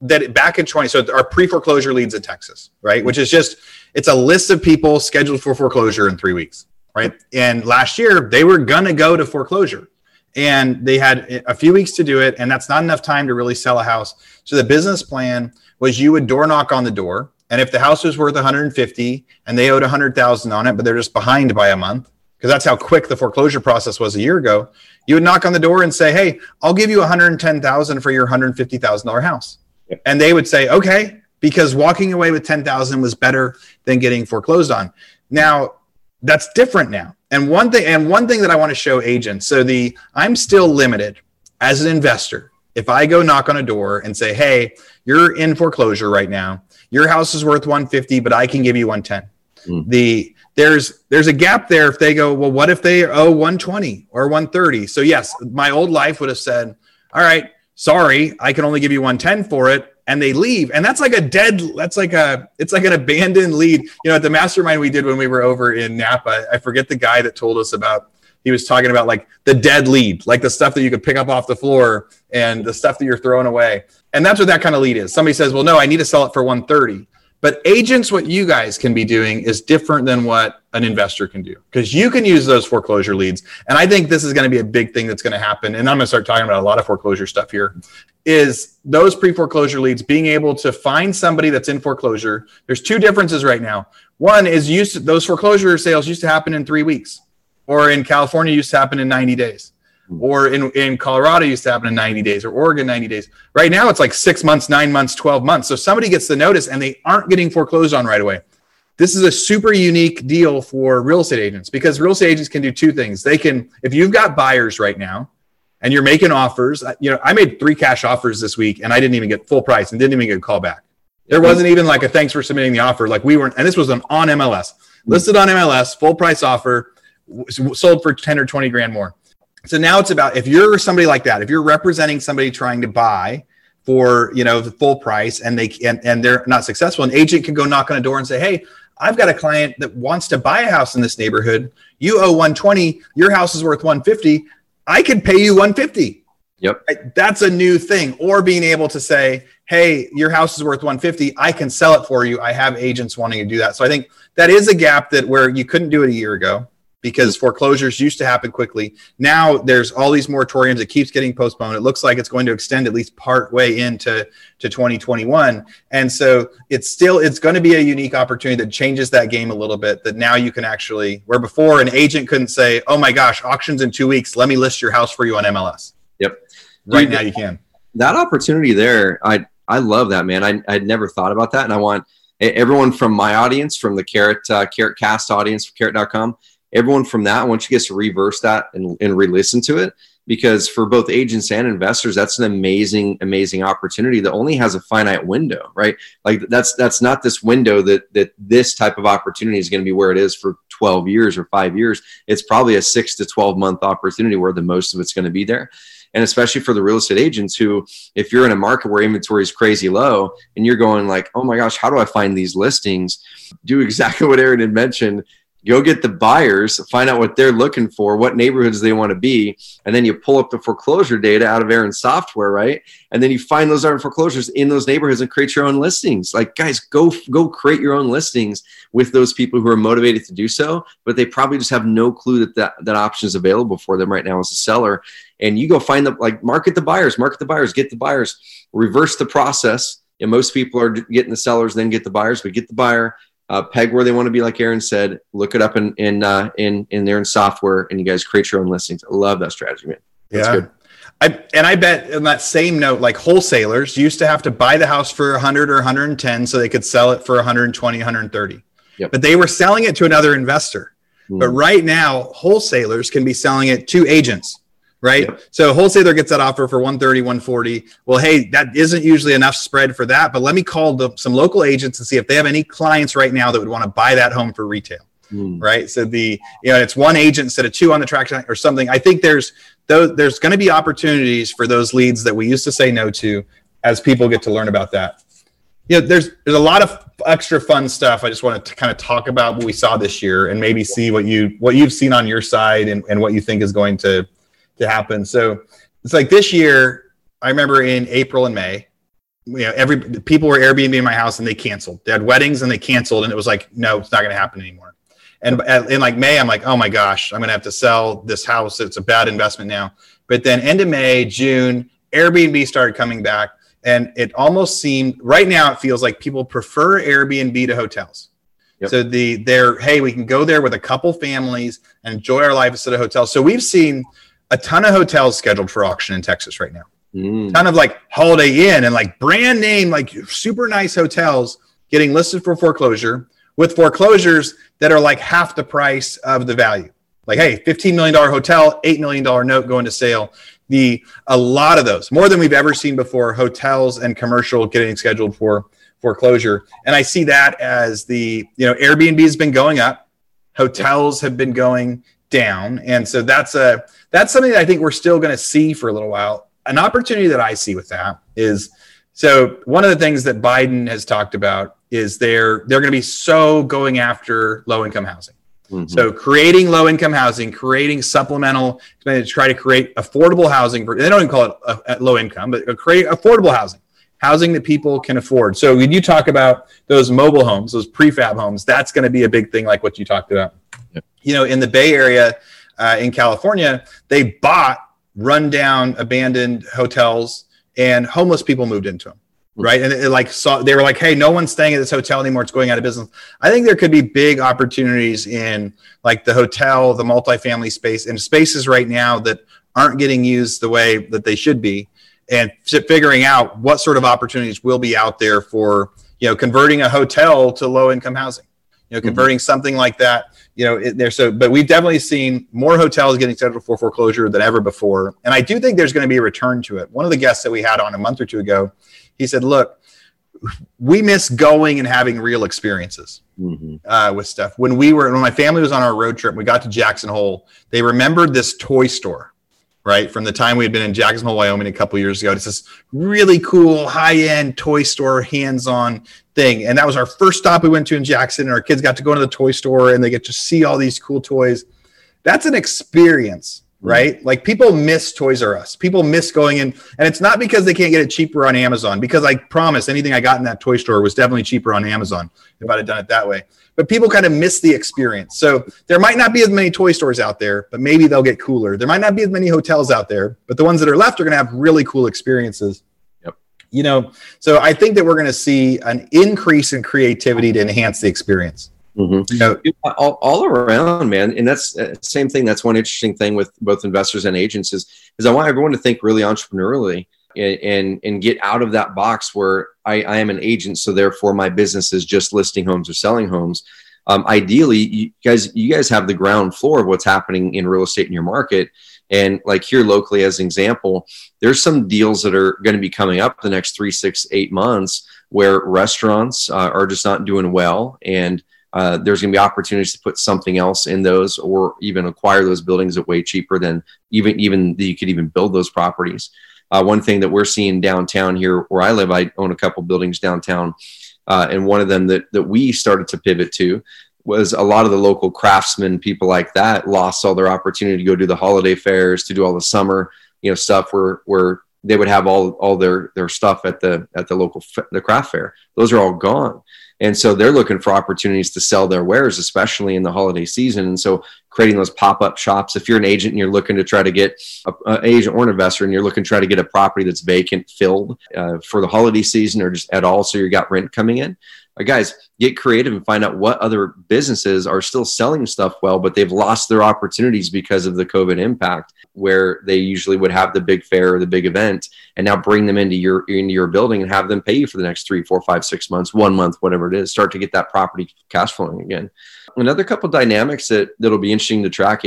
that back in 20 so our pre foreclosure leads in Texas, right? Which is just it's a list of people scheduled for foreclosure in three weeks, right? And last year they were gonna go to foreclosure and they had a few weeks to do it and that's not enough time to really sell a house. So the business plan was you would door knock on the door and if the house was worth 150 and they owed 100000 on it but they're just behind by a month because that's how quick the foreclosure process was a year ago you would knock on the door and say hey i'll give you 110000 for your $150000 house. And they would say okay because walking away with 10000 was better than getting foreclosed on. Now that's different now and one thing, and one thing that I want to show agents. So the I'm still limited as an investor. If I go knock on a door and say, "Hey, you're in foreclosure right now. Your house is worth 150, but I can give you 110." Mm. The there's there's a gap there if they go, "Well, what if they owe 120 or 130?" So yes, my old life would have said, "All right, sorry, I can only give you 110 for it." And they leave and that's like a dead that's like a it's like an abandoned lead you know at the mastermind we did when we were over in napa i forget the guy that told us about he was talking about like the dead lead, like the stuff that you could pick up off the floor and the stuff that you're throwing away. And that's what that kind of lead is. Somebody says, well, no, I need to sell it for 130. But agents, what you guys can be doing is different than what an investor can do because you can use those foreclosure leads. And I think this is going to be a big thing that's going to happen. And I'm going to start talking about a lot of foreclosure stuff here. Is those pre foreclosure leads being able to find somebody that's in foreclosure? There's two differences right now. One is used to, those foreclosure sales used to happen in three weeks, or in California used to happen in 90 days Hmm. or in, in Colorado used to happen in 90 days or Oregon 90 days. Right now it's like six months, nine months, 12 months. So somebody gets the notice and they aren't getting foreclosed on right away. This is a super unique deal for real estate agents because real estate agents can do two things. They can, if you've got buyers right now and you're making offers, uh, you know, I made three cash offers this week and I didn't even get full price and didn't even get a call back. There wasn't even like a thanks for submitting the offer. Like we weren't, and this was an on MLS, hmm. listed on MLS, full price offer, sold for 10 or 20 grand more. So now it's about if you're somebody like that, if you're representing somebody trying to buy for you know the full price and they and, and they're not successful, an agent can go knock on a door and say, Hey, I've got a client that wants to buy a house in this neighborhood. You owe 120, your house is worth 150. I can pay you 150. Yep. That's a new thing. Or being able to say, hey, your house is worth 150. I can sell it for you. I have agents wanting to do that. So I think that is a gap that where you couldn't do it a year ago because foreclosures used to happen quickly. Now there's all these moratoriums. It keeps getting postponed. It looks like it's going to extend at least part way into to 2021. And so it's still it's going to be a unique opportunity that changes that game a little bit. That now you can actually where before an agent couldn't say, "Oh my gosh, auctions in two weeks. Let me list your house for you on MLS." Yep. Right Dude, now you can. That opportunity there, I I love that man. I I'd never thought about that, and I want everyone from my audience, from the Carrot uh, Carrot Cast audience, from Carrot.com everyone from that, once you get to reverse that and, and re-listen to it, because for both agents and investors, that's an amazing, amazing opportunity that only has a finite window, right? Like that's that's not this window that that this type of opportunity is going to be where it is for 12 years or five years. It's probably a six to 12 month opportunity where the most of it's going to be there and especially for the real estate agents who if you're in a market where inventory is crazy low and you're going like oh my gosh how do i find these listings do exactly what aaron had mentioned go get the buyers, find out what they're looking for, what neighborhoods they want to be, and then you pull up the foreclosure data out of Aaron's software, right? And then you find those art foreclosures in those neighborhoods and create your own listings. Like guys, go go create your own listings with those people who are motivated to do so, but they probably just have no clue that that, that option is available for them right now as a seller. And you go find the like market the buyers, market the buyers, get the buyers, reverse the process. And most people are getting the sellers, then get the buyers, but get the buyer, uh, peg where they want to be, like Aaron said. Look it up in in uh, in in there in software, and you guys create your own listings. I love that strategy, man. That's yeah. Good. I, and I bet in that same note, like wholesalers used to have to buy the house for 100 or 110 so they could sell it for 120, 130. Yep. But they were selling it to another investor. Mm. But right now, wholesalers can be selling it to agents right? Yep. So wholesaler gets that offer for 130, 140. Well, hey, that isn't usually enough spread for that, but let me call the, some local agents and see if they have any clients right now that would want to buy that home for retail. Mm. Right. So the, you know, it's one agent instead of two on the track or something. I think there's those, there's going to be opportunities for those leads that we used to say no to as people get to learn about that. You know, there's there's a lot of extra fun stuff. I just want to kind of talk about what we saw this year and maybe see what you what you've seen on your side and, and what you think is going to to happen. So it's like this year, I remember in April and May, you know, every people were Airbnb in my house and they canceled. They had weddings and they canceled, and it was like, no, it's not going to happen anymore. And in like May, I'm like, oh my gosh, I'm going to have to sell this house. It's a bad investment now. But then end of May, June, Airbnb started coming back, and it almost seemed right now it feels like people prefer Airbnb to hotels. Yep. So the they're hey, we can go there with a couple families and enjoy our life instead of hotels. So we've seen a ton of hotels scheduled for auction in Texas right now. Mm. ton of like Holiday Inn and like brand name, like super nice hotels getting listed for foreclosure with foreclosures that are like half the price of the value. Like, hey, $15 million hotel, $8 million note going to sale. The a lot of those, more than we've ever seen before, hotels and commercial getting scheduled for foreclosure. And I see that as the, you know, Airbnb has been going up, hotels have been going down. And so that's a that's something that I think we're still going to see for a little while. An opportunity that I see with that is so one of the things that Biden has talked about is they're they're going to be so going after low income housing. Mm-hmm. So creating low income housing, creating supplemental to try to create affordable housing. For, they don't even call it uh, uh, a, a low income, but uh, create affordable housing, housing that people can afford. So when you talk about those mobile homes, those prefab homes, that's going to be a big thing, like what you talked about. You know, in the Bay Area, uh, in California, they bought rundown, abandoned hotels, and homeless people moved into them right? And it, like saw they were like, "Hey, no one's staying at this hotel anymore; it's going out of business." I think there could be big opportunities in like the hotel, the multifamily space, and spaces right now that aren't getting used the way that they should be, and figuring out what sort of opportunities will be out there for you know converting a hotel to low income housing, you know, mm-hmm. converting mm-hmm. something like that. You know, there. So, but we've definitely seen more hotels getting scheduled for foreclosure than ever before, and I do think there's going to be a return to it. One of the guests that we had on a month or two ago he said, look, we miss going and having real experiences mm-hmm. uh, with stuff. When we were, when my family was on our road trip, we got to Jackson Hole. They remembered this toy store, right, from the time we had been in Jackson Hole, Wyoming, a couple years ago. It's this really cool, high-end toy store, hands-on thing, and that was our first stop we went to in Jackson. And our kids got to go into the toy store and they get to see all these cool toys. That's an experience Mm-hmm. right? Like people miss Toys R Us. People miss going in, and it's not because they can't get it cheaper on Amazon. Because I promise, anything I got in that toy store was definitely cheaper on Amazon if I'd have done it that way. But people kind of miss the experience. So there might not be as many toy stores out there, but maybe they'll get cooler. There might not be as many hotels out there, but the ones that are left are going to have really cool experiences. Yep. You know, so I think that we're going to see an increase in creativity to enhance the experience. Mm-hmm. All, all, around, man, and that's uh, same thing. That's one interesting thing with both investors and agents is is I want everyone to think really entrepreneurially and and, and get out of that box where I, I am an agent, so therefore my business is just listing homes or selling homes. Um, ideally, you guys you guys have the ground floor of what's happening in real estate in your market. And like here locally, as an example, there's some deals that are going to be coming up the next three, six, eight months where restaurants uh, are just not doing well and uh, there's going to be opportunities to put something else in those or even acquire those buildings at way cheaper than even even you could even build those properties. Uh, one thing that we're seeing downtown here where i live i own a couple buildings downtown uh, and one of them that, that we started to pivot to was a lot of the local craftsmen people like that lost all their opportunity to go do the holiday fairs to do all the summer you know stuff where where they would have all all their their stuff at the at the local the craft fair. Those are all gone and so they're looking for opportunities to sell their wares, especially in the holiday season. And so creating those pop-up shops, if you're an agent and you're looking to try to get an agent or an investor and you're looking to try to get a property that's vacant filled uh, for the holiday season or just at all, so you got rent coming in, guys, get creative and find out what other businesses are still selling stuff well, but they've lost their opportunities because of the COVID impact, where they usually would have the big fair or the big event, and now bring them into your into your building and have them pay you for the next three, four, five, six months, one month, whatever it is. Start to get that property cash flowing again. Another couple dynamics that that'll be interesting to track,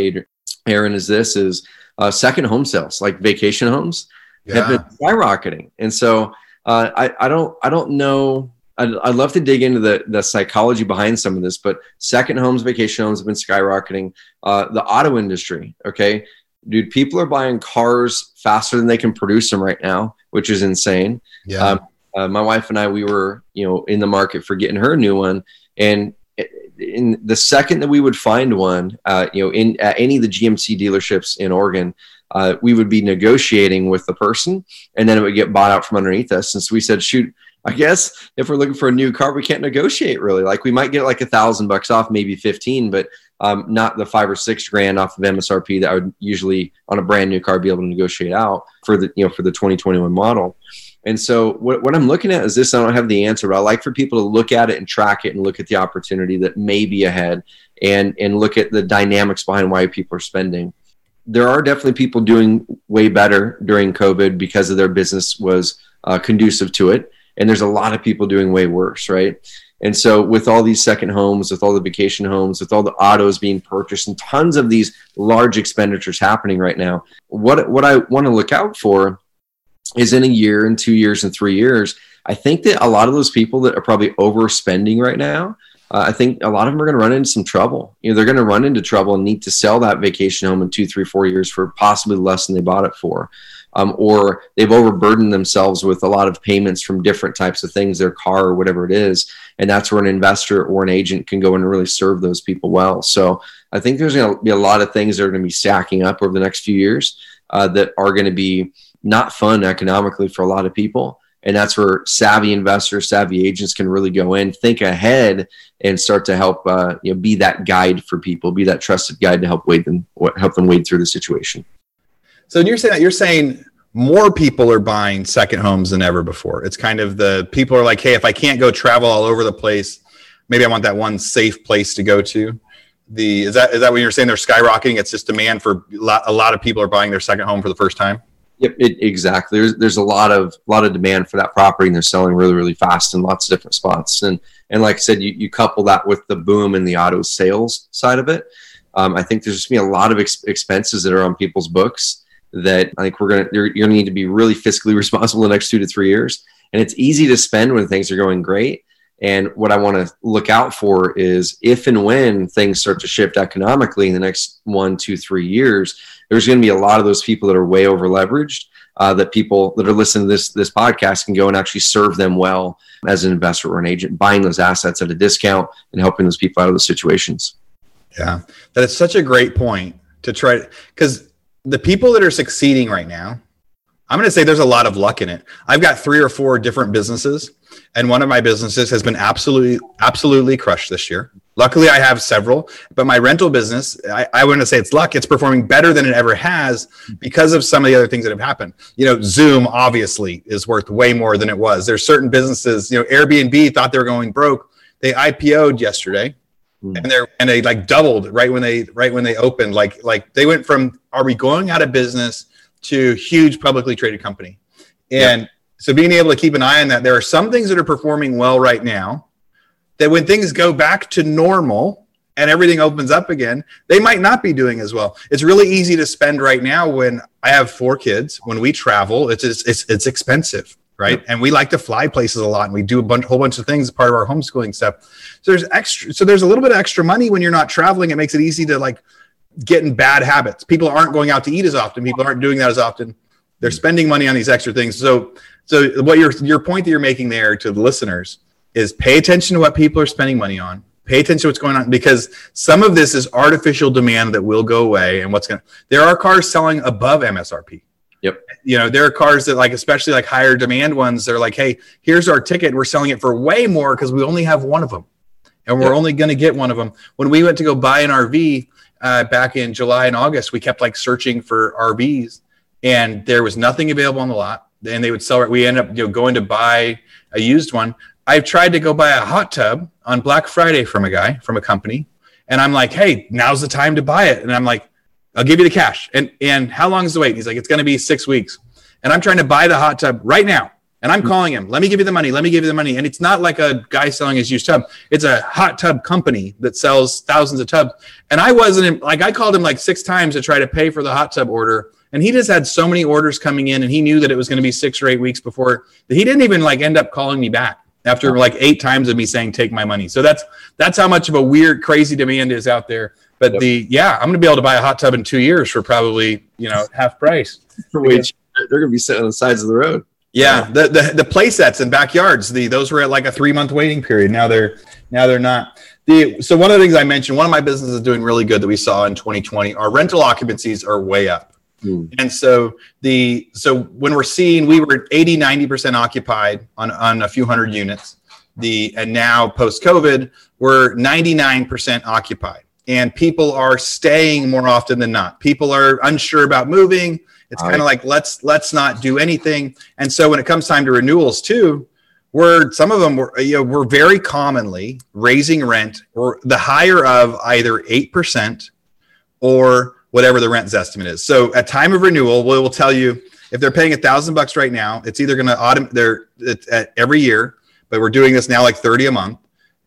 Aaron, is this is uh, second home sales, like vacation homes, yeah. have been skyrocketing, and so. Uh, I, I don't I don't know I'd, I'd love to dig into the, the psychology behind some of this, but second homes, vacation homes have been skyrocketing. Uh, the auto industry, okay, dude, people are buying cars faster than they can produce them right now, which is insane. Yeah. Um, uh, my wife and I, we were, you know, in the market for getting her a new one, and in the second that we would find one, uh, you know, in at any of the GMC dealerships in Oregon, uh, we would be negotiating with the person, and then it would get bought out from underneath us. And so we said, shoot, I guess if we're looking for a new car, we can't negotiate really. Like we might get like a thousand bucks off, maybe 15, but um, not the five or six grand off of MSRP that I would usually on a brand new car be able to negotiate out for the, you know, for the 2021 model. And so what, what I'm looking at is this, I don't have the answer, but I like for people to look at it and track it and look at the opportunity that may be ahead and, and look at the dynamics behind why people are spending. There are definitely people doing way better during COVID because of their business was uh, conducive to it and there's a lot of people doing way worse, right? And so, with all these second homes, with all the vacation homes, with all the autos being purchased, and tons of these large expenditures happening right now, what what I want to look out for is in a year, and two years, and three years. I think that a lot of those people that are probably overspending right now uh, I think a lot of them are going to run into some trouble. You know, they're going to run into trouble and need to sell that vacation home in two, three, four years for possibly less than they bought it for. Um, or they've overburdened themselves with a lot of payments from different types of things, their car or whatever it is. And that's where an investor or an agent can go and really serve those people well. So I think there's going to be a lot of things that are going to be stacking up over the next few years uh, that are going to be not fun economically for a lot of people. And that's where savvy investors, savvy agents can really go in, think ahead, and start to help uh, you know be that guide for people, be that trusted guide to help wade them help them wade through the situation. So you're saying that you're saying more people are buying second homes than ever before. It's kind of the people are like, hey, if I can't go travel all over the place, maybe I want that one safe place to go to. The is that is that what you're saying? They're skyrocketing. It's just demand for a lot of people are buying their second home for the first time. Yep, it, exactly. There's there's a lot of lot of demand for that property, and they're selling really really fast in lots of different spots. And and like I said, you, you couple that with the boom in the auto sales side of it. Um, I think there's just gonna be a lot of ex- expenses that are on people's books that I think we're gonna you're, you're gonna need to be really fiscally responsible the next two to three years. And it's easy to spend when things are going great. And what I want to look out for is if and when things start to shift economically in the next one, two, three years, there's going to be a lot of those people that are way over leveraged. Uh, that people that are listening to this this podcast can go and actually serve them well as an investor or an agent, buying those assets at a discount and helping those people out of those situations. Yeah, that is such a great point to try because the people that are succeeding right now, I'm going to say there's a lot of luck in it. I've got three or four different businesses, and one of my businesses has been absolutely absolutely crushed this year. Luckily, I have several, but my rental business, I, I wouldn't say it's luck. It's performing better than it ever has because of some of the other things that have happened. You know, Zoom obviously is worth way more than it was. There's certain businesses, you know, Airbnb thought they were going broke. They IPO'd yesterday. Mm. And they're and they like doubled right when they right when they opened. Like like they went from are we going out of business to huge publicly traded company. And yep. so being able to keep an eye on that, there are some things that are performing well right now that when things go back to normal and everything opens up again, they might not be doing as well. It's really easy to spend right now when I have four kids. When we travel, it's it's it's, it's expensive, right? Yep. And we like to fly places a lot, and we do a bunch, whole bunch of things as part of our homeschooling stuff. So there's extra. So there's a little bit of extra money when you're not traveling. It makes it easy to like get in bad habits. People aren't going out to eat as often. People aren't doing that as often. They're mm-hmm. spending money on these extra things. So so what your your point that you're making there to the listeners is pay attention to what people are spending money on. Pay attention to what's going on because some of this is artificial demand that will go away. And what's going to, there are cars selling above MSRP. You know, there are cars that like, especially like higher demand ones, they're like, hey, here's our ticket. We're selling it for way more because we only have one of them and we're yep. only going to get one of them. When we went to go buy an RV uh, back in July and August, we kept like searching for RVs and there was nothing available on the lot. And they would sell it. We ended up you know, going to buy a used one I've tried to go buy a hot tub on Black Friday from a guy from a company, and I'm like, "Hey, now's the time to buy it." And I'm like, "I'll give you the cash." And and how long is the wait? And he's like, "It's going to be six weeks." And I'm trying to buy the hot tub right now. And I'm hmm. calling him, let me give you the money. Let me give you the money. And it's not like a guy selling his used tub. It's a hot tub company that sells thousands of tubs. And I wasn't like, I called him like six times to try to pay for the hot tub order. And he just had so many orders coming in and he knew that it was going to be six or eight weeks before that he didn't even like end up calling me back after like eight times of me saying take my money. So that's that's how much of a weird, crazy demand is out there. But yep. the yeah, I'm gonna be able to buy a hot tub in two years for probably you know half price. For which they're gonna be sitting on the sides of the road. Yeah, the the, the play sets and backyards, the those were at like a three month waiting period. Now they're now they're not. The so one of the things I mentioned, one of my businesses is doing really good that we saw in 2020. Our rental occupancies are way up. Mm. And so the so when we're seeing we were 80 90% occupied on on a few hundred units. The and now post COVID we're 99% occupied. And people are staying more often than not. People are unsure about moving. It's kind of like let's let's not do anything. And so when it comes time to renewals too, we're some of them were you know we're very commonly raising rent or the higher of either 8% or whatever the Rent Zestimate is. So at time of renewal, we will tell you if they're paying a thousand bucks right now, it's either going to automate their at every year, but we're doing this now like 30 a month.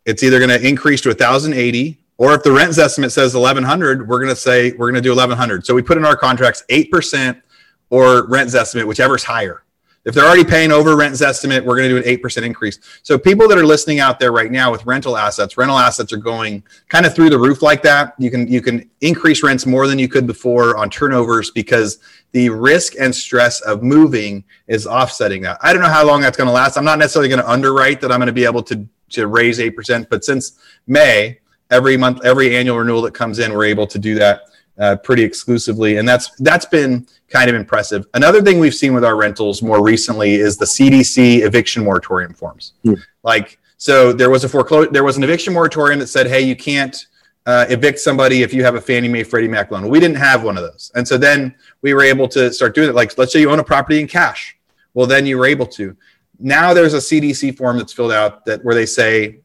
It's either going to increase to a thousand eighty, or if the rent estimate says 1100, we're going to say we're going to do 1100. So we put in our contracts 8% or rent estimate, whichever's higher. If they're already paying over Rent Zestimate, we're going to do an 8% increase. So people that are listening out there right now with rental assets, rental assets are going kind of through the roof like that. You can you can increase rents more than you could before on turnovers because the risk and stress of moving is offsetting that. I don't know how long that's going to last. I'm not necessarily going to underwrite that I'm going to be able to to raise 8%, but since May, every month every annual renewal that comes in, we're able to do that uh, pretty exclusively, and that's that's been kind of impressive. Another thing we've seen with our rentals more recently is the CDC eviction moratorium forms. Mm. Like, so there was a foreclosure, there was an eviction moratorium that said, hey, you can't uh, evict somebody if you have a Fannie Mae Freddie Mac loan. We didn't have one of those, and so then we were able to start doing it. Like, let's say you own a property in cash. Well, then you were able to. Now there's a CDC form that's filled out that where they say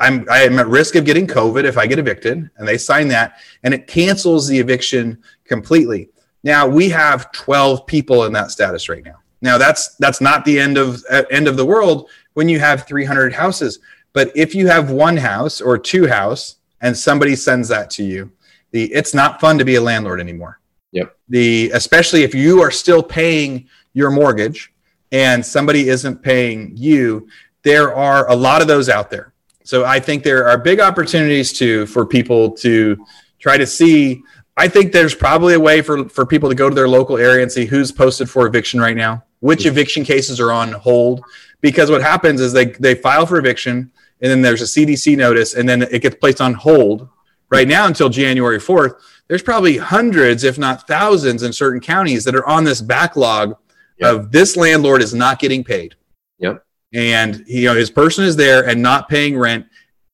I'm I am at risk of getting COVID if I get evicted, and they sign that, and it cancels the eviction completely. Now we have 12 people in that status right now. Now that's that's not the end of uh, end of the world when you have 300 houses. But if you have one house or two house and somebody sends that to you, the it's not fun to be a landlord anymore. Yep. The especially if you are still paying your mortgage and somebody isn't paying you, there are a lot of those out there. So I think there are big opportunities too for people to try to see. I think there's probably a way for, for people to go to their local area and see who's posted for eviction right now, which eviction cases are on hold. Because what happens is they, they file for eviction and then there's a CDC notice and then it gets placed on hold right now until January 4th. There's probably hundreds, if not thousands, in certain counties that are on this backlog yep. of this landlord is not getting paid. And you know his person is there and not paying rent.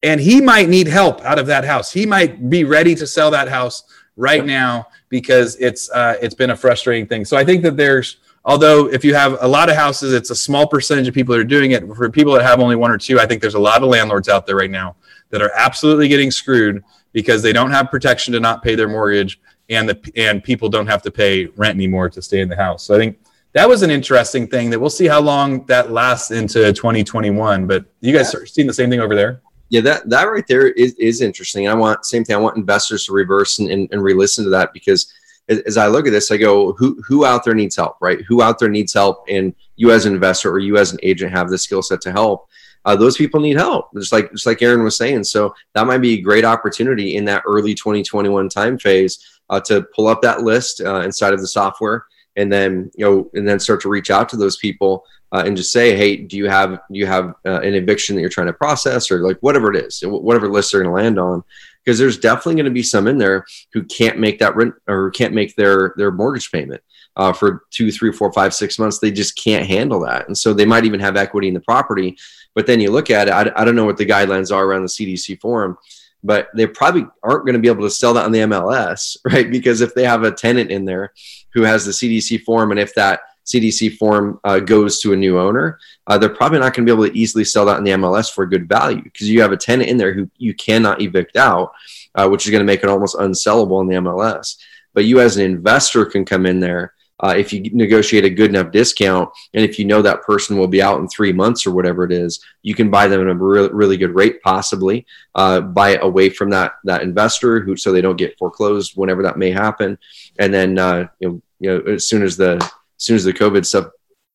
And he might need help out of that house. He might be ready to sell that house right now because it's uh, it's been a frustrating thing. So i think that there's although if you have a lot of houses it's a small percentage of people that are doing it. For people that have only one or two i think there's a lot of landlords out there right now that are absolutely getting screwed because they don't have protection to not pay their mortgage and the and people don't have to pay rent anymore to stay in the house. So i think that was an interesting thing that we'll see how long that lasts into 2021. But you guys yeah. are seeing the same thing over there? Yeah, that, that right there is, is interesting. And I want same thing. I want investors to reverse and, and, and re-listen to that because as, as I look at this, I go, who who out there needs help, right? Who out there needs help, and you as an investor or you as an agent have the skill set to help. Uh, those people need help, just like just like Aaron was saying. So that might be a great opportunity in that early 2021 time phase uh, to pull up that list uh, inside of the software and then you know and then start to reach out to those people uh, and just say hey do you have do you have uh, an eviction that you're trying to process or like whatever it is whatever list they're going to land on? Because there's definitely going to be some in there who can't make that rent or can't make their their mortgage payment. Uh, for two three four five six months they just can't handle that. And so they might even have equity in the property but then you look at it i, I don't know what the guidelines are around the cdc form but they probably aren't going to be able to sell that on the MLS, right? Because if they have a tenant in there who has the CDC form, and if that CDC form uh, goes to a new owner, uh, they're probably not going to be able to easily sell that in the MLS for good value because you have a tenant in there who you cannot evict out, uh, which is going to make it almost unsellable in the MLS. But you, as an investor, can come in there uh, if you negotiate a good enough discount and if you know that person will be out in three months or whatever it is you can buy them at a really, really good rate possibly uh, buy it away from that that investor who so they don't get foreclosed whenever that may happen and then uh, you know you know as soon as the as soon as the covid stuff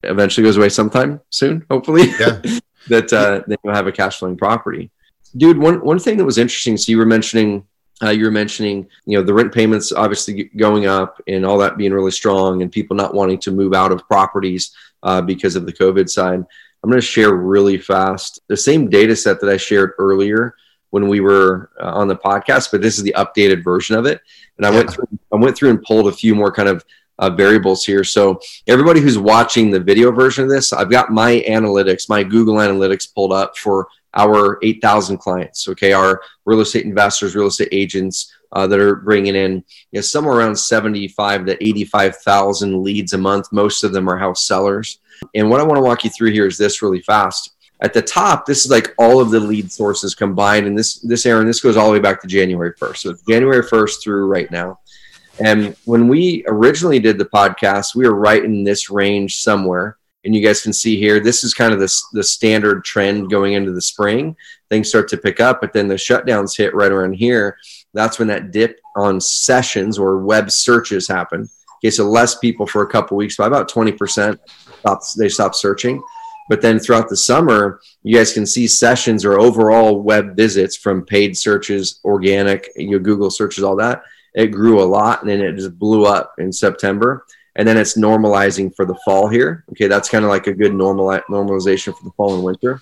eventually goes away sometime soon hopefully yeah. that uh, then you'll have a cash flowing property dude one, one thing that was interesting so you were mentioning uh, you were mentioning, you know, the rent payments obviously going up and all that being really strong, and people not wanting to move out of properties uh, because of the COVID side. I'm going to share really fast the same data set that I shared earlier when we were uh, on the podcast, but this is the updated version of it. And I yeah. went through, I went through and pulled a few more kind of uh, variables here. So everybody who's watching the video version of this, I've got my analytics, my Google Analytics pulled up for our 8,000 clients. Okay, our real estate investors, real estate agents uh, that are bringing in you know, somewhere around 75 to 85,000 leads a month. Most of them are house sellers. And what I want to walk you through here is this really fast. At the top, this is like all of the lead sources combined. And this, this Aaron, this goes all the way back to January 1st. So January 1st through right now. And when we originally did the podcast, we were right in this range somewhere and you guys can see here this is kind of the, the standard trend going into the spring things start to pick up but then the shutdowns hit right around here that's when that dip on sessions or web searches happen Okay, so less people for a couple weeks, by about 20%, stopped, they stopped searching. But then throughout the summer, you guys can see sessions or overall web visits from paid searches, organic, you know, Google searches, all that. It grew a lot and then it just blew up in September. And then it's normalizing for the fall here. Okay, that's kind of like a good normal normalization for the fall and winter.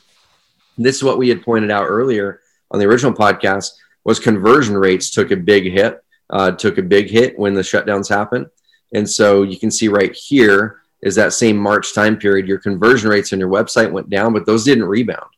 This is what we had pointed out earlier on the original podcast was conversion rates took a big hit, uh, took a big hit when the shutdowns happened. And so you can see right here is that same March time period, your conversion rates on your website went down, but those didn't rebound.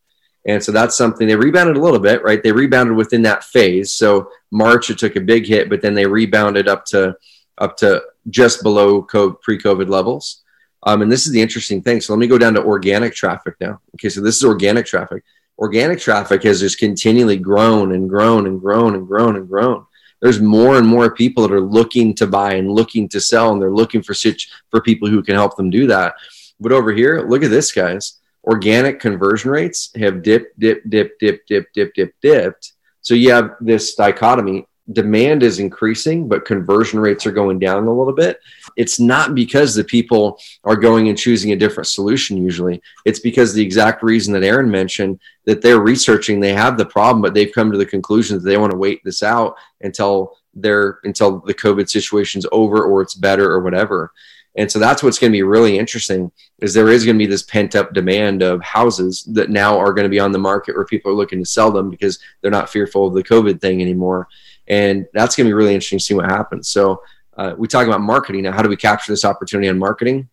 And so that's something they rebounded a little bit, right? They rebounded within that phase. So March it took a big hit, but then they rebounded up to up to just below pre-COVID levels. Um, and this is the interesting thing. So let me go down to organic traffic now. Okay, so this is organic traffic. Organic traffic has just continually grown and grown and grown and grown and grown. There's more and more people that are looking to buy and looking to sell, and they're looking for such for people who can help them do that. But over here, look at this, guys. Organic conversion rates have dipped, dipped, dipped, dipped, dipped, dipped, dipped, dipped. So you have this dichotomy demand is increasing, but conversion rates are going down a little bit. It's not because the people are going and choosing a different solution usually. It's because the exact reason that Aaron mentioned that they're researching, they have the problem, but they've come to the conclusion that they want to wait this out until they're until the COVID situation's over or it's better or whatever. And so that's what's going to be really interesting is there is going to be this pent up demand of houses that now are going to be on the market where people are looking to sell them because they're not fearful of the COVID thing anymore and that's going to be really interesting to see what happens. So uh, we talk about marketing now. How do we capture this opportunity on marketing?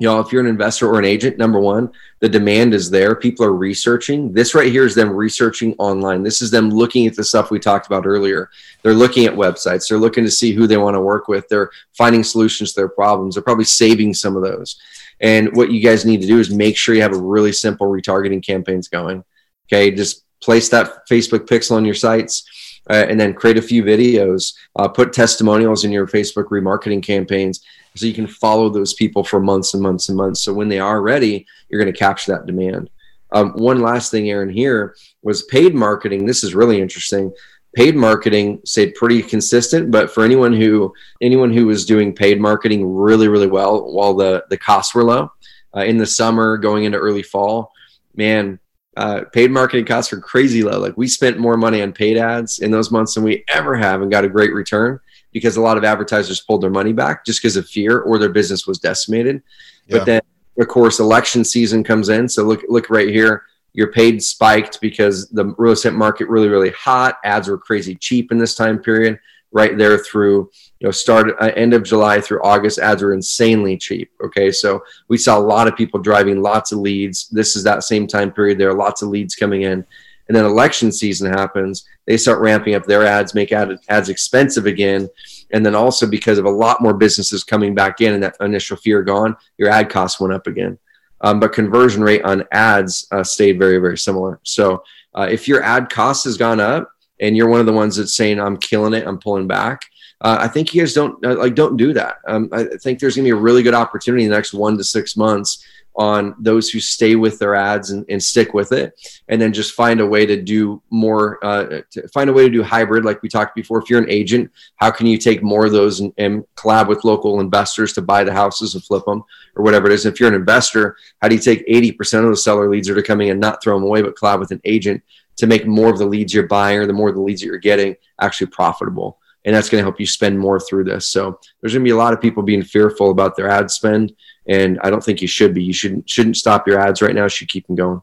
You know, if you're an investor or an agent, number one, the demand is there. People are researching. This right here is them researching online. This is them looking at the stuff we talked about earlier. They're looking at websites. They're looking to see who they want to work with. They're finding solutions to their problems. They're probably saving some of those. And what you guys need to do is make sure you have a really simple retargeting campaigns going. Okay, just place that Facebook pixel on your sites uh, and then create a few videos, uh, put testimonials in your Facebook remarketing campaigns so you can follow those people for months and months and months. So when they are ready, you're going to capture that demand. Um, one last thing, Aaron, here was paid marketing. This is really interesting. Paid marketing stayed pretty consistent, but for anyone who anyone who was doing paid marketing really, really well while the the costs were low uh, in the summer, going into early fall, man, uh, paid marketing costs are crazy low. Like we spent more money on paid ads in those months than we ever have and got a great return because a lot of advertisers pulled their money back just because of fear or their business was decimated. Yeah. But then, of course, election season comes in. So look, look right here. Your paid spiked because the real estate market really, really hot. Ads were crazy cheap in this time period right there through you know start uh, end of july through august ads are insanely cheap okay? So we saw a lot of people driving lots of leads. This is that same time period there are lots of leads coming in. And then election season happens they start ramping up their ads make ad, ads expensive again. And then also because of a lot more businesses coming back in and that initial fear gone your ad costs went up again. Um, but conversion rate on ads uh, stayed very very similar. So uh, if your ad cost has gone up and you're one of the ones that's saying I'm killing it, I'm pulling back. Uh, I think you guys don't uh, like don't do that. Um, I think there's going to be a really good opportunity in the next one to six months on those who stay with their ads and, and stick with it, and then just find a way to do more. Uh, to find a way to do hybrid, like we talked before. If you're an agent, how can you take more of those and, and collab with local investors to buy the houses and flip them, or whatever it is? If you're an investor, how do you take 80% of the seller leads that are coming and not throw them away, but collab with an agent to make more of the leads you're buying or the more of the leads that you're getting actually profitable. And that's going to help you spend more through this. So there's going to be a lot of people being fearful about their ad spend. And I don't think you should be. You shouldn't shouldn't stop your ads right now. You should keep them going.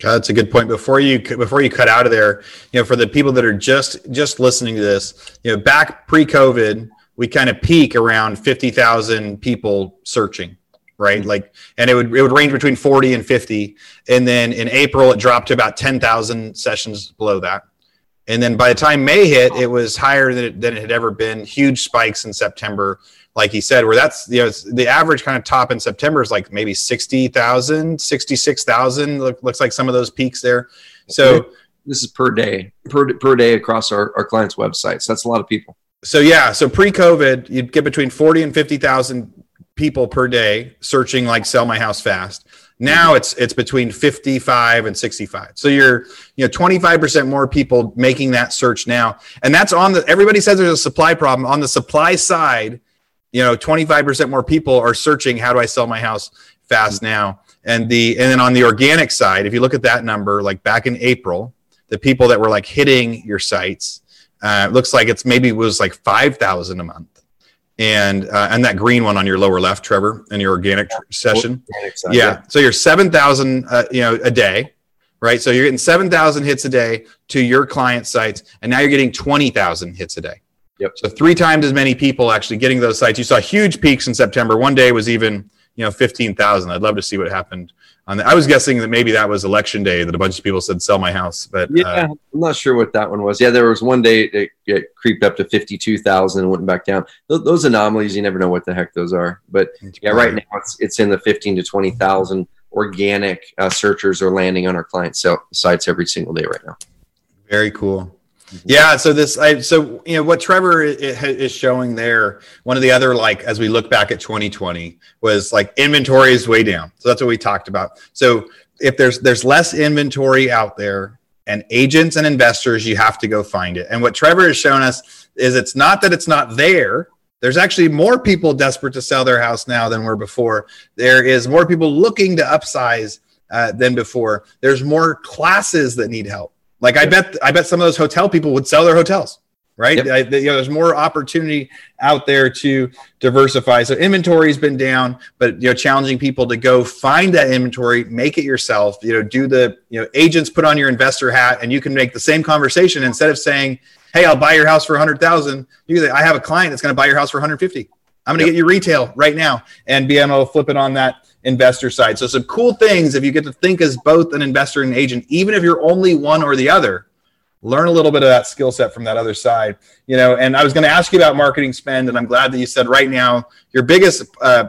that's a good point. Before you before you cut out of there, you know, for the people that are just just listening to this, you know, back pre-COVID, we kind of peak around fifty thousand people searching right? Mm-hmm. Like, and it would it would range between 40 and 50, and then in April it dropped to about 10,000 sessions below that, and then by the time May hit, it was higher than it, than it had ever been. Huge spikes in September, like he said, where that's you know the average kind of top in September is like maybe 60,000, 66,000. Look, looks like some of those peaks there. So this is per day, per per day across our our clients' websites. That's a lot of people. So yeah, so pre-COVID, you'd get between 40 and 50,000 people per day searching like sell my house fast. Now it's it's between 55 and 65. So you're you know 25% more people making that search now. And that's on the everybody says there's a supply problem. On the supply side, you know 25% more people are searching how do i sell my house fast now and the and then on the organic side if you look at that number like back in april the people that were like hitting your sites uh, looks like it's maybe it was like 5000 a month and uh, and that green one on your lower left trevor in your organic tr- session organic side, yeah. yeah. so you're 7000 uh, you know a day right so you're getting 7000 hits a day to your client sites and now you're getting 20000 hits a day Yep. So three times as many people actually getting those sites. You saw huge peaks in September. One day was even you know fifteen thousand. I'd love to see what happened on. I was guessing that maybe that was election day that a bunch of people said sell my house, but yeah, uh, I'm not sure what that one was. Yeah, there was one day it, it creeped up to fifty two thousand and went back down. Th- those anomalies, you never know what the heck those are. But yeah, right now it's it's in the fifteen to twenty thousand organic uh, searchers are landing on our client sites every single day right now. Very cool. Yeah. So this, I, so you know, what Trevor is showing there. One of the other, like, as we look back at 2020, was like inventory is way down. So that's what we talked about. So if there's there's less inventory out there, and agents and investors, you have to go find it. And what Trevor has shown us is it's not that it's not there. There's actually more people desperate to sell their house now than were before. There is more people looking to upsize uh, than before. There's more classes that need help. Like I bet, I bet some of those hotel people would sell their hotels, right? Yep. I, you know, there's more opportunity out there to diversify. So inventory's been down, but you know, challenging people to go find that inventory, make it yourself. You know, do the you know agents put on your investor hat, and you can make the same conversation instead of saying, "Hey, I'll buy your house for a 100,000." You say, "I have a client that's going to buy your house for 150. I'm going to yep. get you retail right now," and be able to flip it on that investor side. So some cool things if you get to think as both an investor and an agent, even if you're only one or the other, learn a little bit of that skill set from that other side. You know, and I was going to ask you about marketing spend, and I'm glad that you said right now your biggest uh,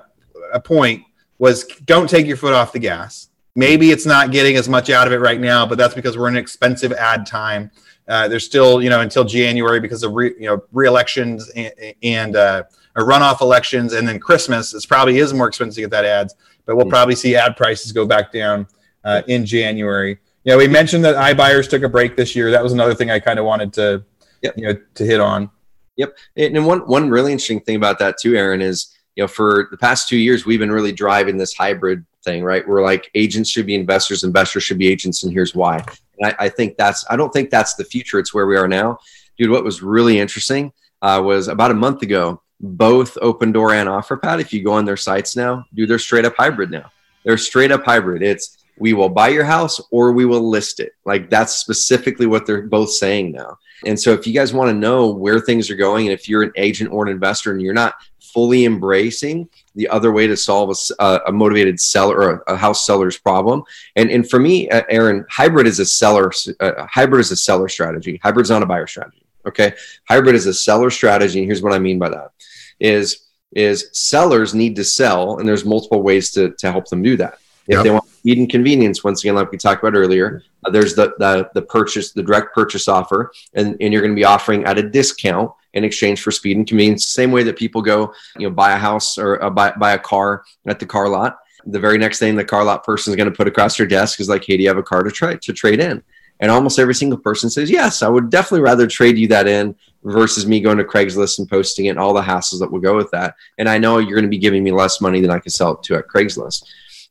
point was don't take your foot off the gas. Maybe it's not getting as much out of it right now, but that's because we're in an expensive ad time. Uh, there's still, you know, until January because of re, you know re-elections and, and uh, runoff elections, and then Christmas. It probably is more expensive to get that ads but we'll probably see ad prices go back down uh, in January. You know, we mentioned that iBuyers took a break this year. That was another thing I kind of wanted to, yep. you know, to hit on. Yep. And one one really interesting thing about that too, Aaron, is you know for the past two years we've been really driving this hybrid thing, right? We're like agents should be investors, investors should be agents, and here's why. And I, I think that's I don't think that's the future. It's where we are now, dude. What was really interesting uh, was about a month ago both Opendoor and OfferPad. If you go on their sites now, do they're straight up hybrid now. They're straight up hybrid. It's we will buy your house or we will list it. Like that's specifically what they're both saying now. And so if you guys want to know where things are going, and if you're an agent or an investor and you're not fully embracing the other way to solve a, a motivated seller or a, house seller's problem, and and for me, uh, Aaron, hybrid is a seller. Uh, hybrid is a seller strategy. Hybrid's not a buyer strategy. Okay. Hybrid is a seller strategy. And here's what I mean by that is, is sellers need to sell, and there's multiple ways to, to help them do that. If yep. they want speed and convenience, once again, like we talked about earlier, uh, there's the, the the purchase, the direct purchase offer, and, and you're going to be offering at a discount in exchange for speed and convenience. The same way that people go, you know, buy a house or uh, buy buy a car at the car lot. The very next thing the car lot person is going to put across your desk is like, "Hey, do you have a car to try to trade in?" And almost every single person says, yes, I would definitely rather trade you that in versus me going to Craigslist and posting it and all the hassles that will go with that. And I know you're going to be giving me less money than I can sell it to at Craigslist.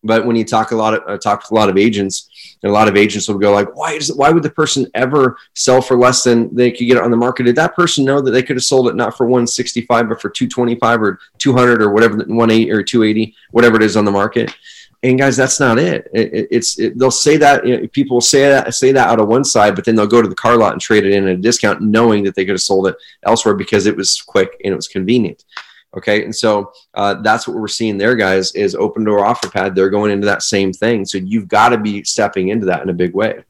But when you talk a lot of uh, talk to a lot of agents, and a lot of agents will go like, why is it, why would the person ever sell for less than they could get it on the market? Did that person know that they could have sold it not for 165 but for 225 or 200 or whatever 180 or 280 whatever it is on the market? And guys that's not it, it it's it, they'll say that you know, people will say that say that out of one side but then they'll go to the car lot and trade it in at a discount knowing that they could have sold it elsewhere because it was quick and it was convenient. Okay? And so uh, that's what we're seeing there guys is Opendoor OfferPad? they're going into that same thing. So you've got to be stepping into that in a big way.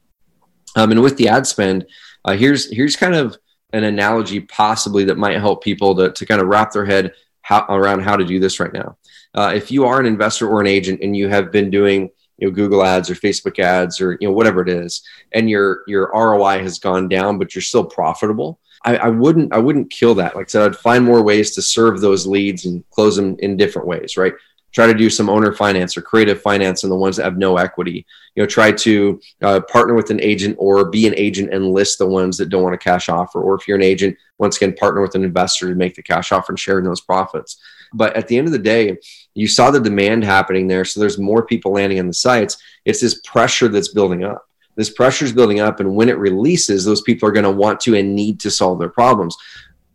Um, and with the ad spend uh, here's here's kind of an analogy possibly that might help people to, to kind of wrap their head how, around how to do this right now uh, if you are an investor or an agent and you have been doing you know Google ads or Facebook ads or you know whatever it is, and your your ROI has gone down, but you're still profitable. I, I wouldn't I wouldn't kill that. Like I said, I'd find more ways to serve those leads and close them in different ways, right? try to do some owner finance or creative finance on the ones that have no equity. You know, try to uh, partner with an agent or be an agent and list the ones that don't want a cash offer. Or if you're an agent, once again, partner with an investor to make the cash offer and share in those profits. But at the end of the day, you saw the demand happening there. So there's more people landing on the sites. It's this pressure that's building up. This pressure is building up. And when it releases, those people are going to want to and need to solve their problems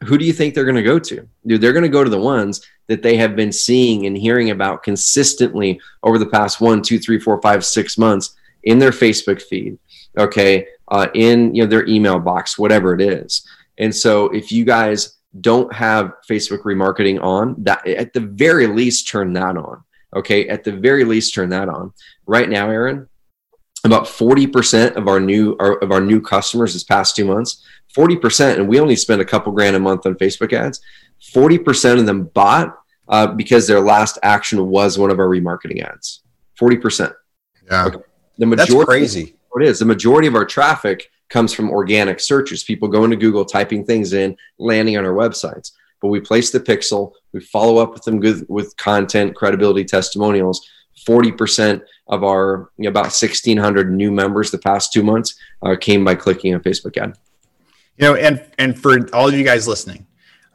who do you think they're going to go to? Dude, they're going to go to the ones that they have been seeing and hearing about consistently over the past one, two, three, four, five, six months in their Facebook feed, okay, uh, in you know their email box, whatever it is. And so, if you guys don't have Facebook remarketing on, that at the very least turn that on. Okay, at the very least turn that on. Right now, Aaron, about 40% of our new our, of our new customers this past two months 40% and we only spend a couple grand a month on facebook ads 40% of them bought uh, because their last action was one of our remarketing ads 40% yeah okay. the majority That's crazy it is the majority of our traffic comes from organic searches people going to google typing things in landing on our websites but we place the pixel we follow up with them good, with content credibility testimonials 40% of our about 1,600 new members the past two months uh, came by clicking a Facebook ad. You know, and and for all of you guys listening,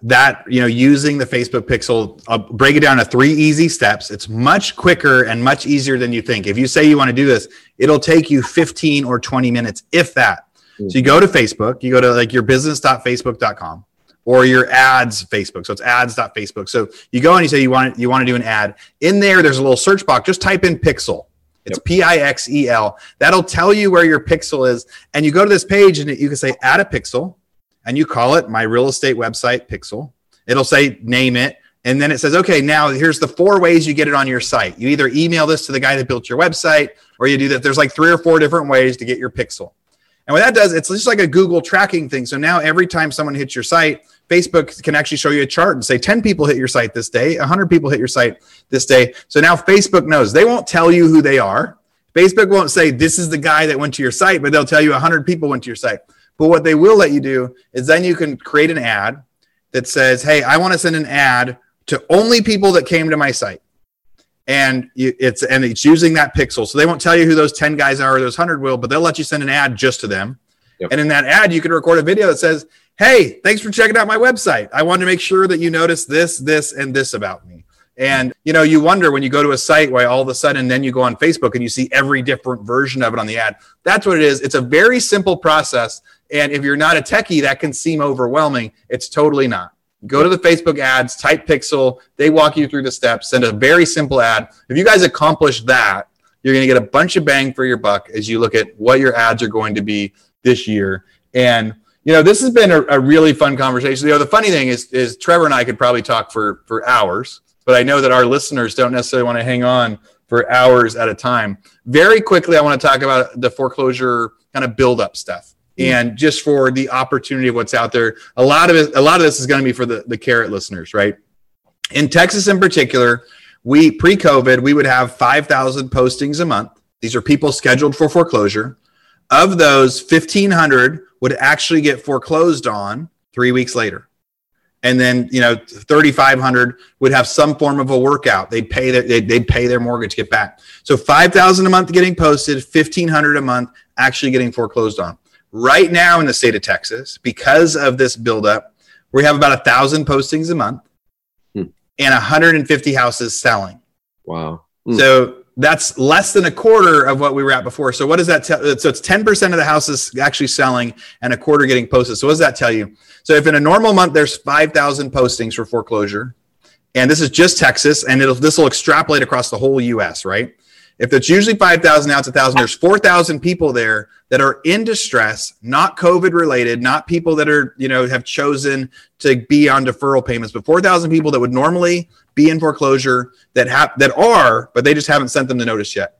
that you know, using the Facebook Pixel, I'll break it down to three easy steps. It's much quicker and much easier than you think. If you say you want to do this, it'll take you 15 or 20 minutes, if that. Mm-hmm. So you go to Facebook, you go to like your business.facebook.com or your ads Facebook. So it's ads.facebook. So you go and you say you want you want to do an ad. In there, there's a little search box. Just type in pixel. It's P I X E L. That'll tell you where your pixel is. And you go to this page and you can say add a pixel and you call it my real estate website pixel. It'll say name it. And then it says, okay, now here's the four ways you get it on your site. You either email this to the guy that built your website or you do that. There's like three or four different ways to get your pixel. And what that does, it's just like a Google tracking thing. So now every time someone hits your site, Facebook can actually show you a chart and say 10 people hit your site this day, 100 people hit your site this day. So now Facebook knows. They won't tell you who they are. Facebook won't say this is the guy that went to your site, but they'll tell you 100 people went to your site. But what they will let you do is then you can create an ad that says, "Hey, I want to send an ad to only people that came to my site." And it's and it's using that pixel. So they won't tell you who those 10 guys are or those 100 will, but they'll let you send an ad just to them. Yep. And in that ad, you can record a video that says, Hey, thanks for checking out my website. I wanted to make sure that you notice this, this, and this about me. And you know, you wonder when you go to a site why all of a sudden then you go on Facebook and you see every different version of it on the ad. That's what it is. It's a very simple process. And if you're not a techie, that can seem overwhelming. It's totally not. Go to the Facebook ads, type Pixel, they walk you through the steps, send a very simple ad. If you guys accomplish that, you're going to get a bunch of bang for your buck as you look at what your ads are going to be this year. And you know, this has been a, a, really fun conversation. You know, the funny thing is, is Trevor and I could probably talk for for hours, but I know that our listeners don't necessarily want to hang on for hours at a time. Very quickly, I want to talk about the foreclosure kind of build up stuff. Mm. and just for the opportunity of what's out there. A lot of it, a lot of this is going to be for the the carrot listeners, right? In Texas, in particular, we pre-COVID we would have five thousand postings a month. These are people scheduled for foreclosure. Of those, fifteen hundred would actually get foreclosed on three weeks later. And then, you know, 3,500 would have some form of a workout. They'd pay their, they'd, they'd pay their mortgage, get back. So 5,000 a month getting posted, 1,500 a month actually getting foreclosed on. Right now in the state of Texas, because of this buildup, we have about a thousand postings a month hmm. and 150 houses selling. Wow. Hmm. So that's less than a quarter of what we were at before. So what does that tell? So it's 10% of the houses actually selling and a quarter getting posted. So what does that tell you? So if in a normal month there's 5,000 postings for foreclosure, and this is just Texas, and it'll this will extrapolate across the whole U.S. Right? If it's usually 5,000, now it's 1,000. There's 4,000 people there that are in distress, not COVID related, not people that are you know have chosen to be on deferral payments, but 4,000 people that would normally be in foreclosure that have that are, but they just haven't sent them the notice yet.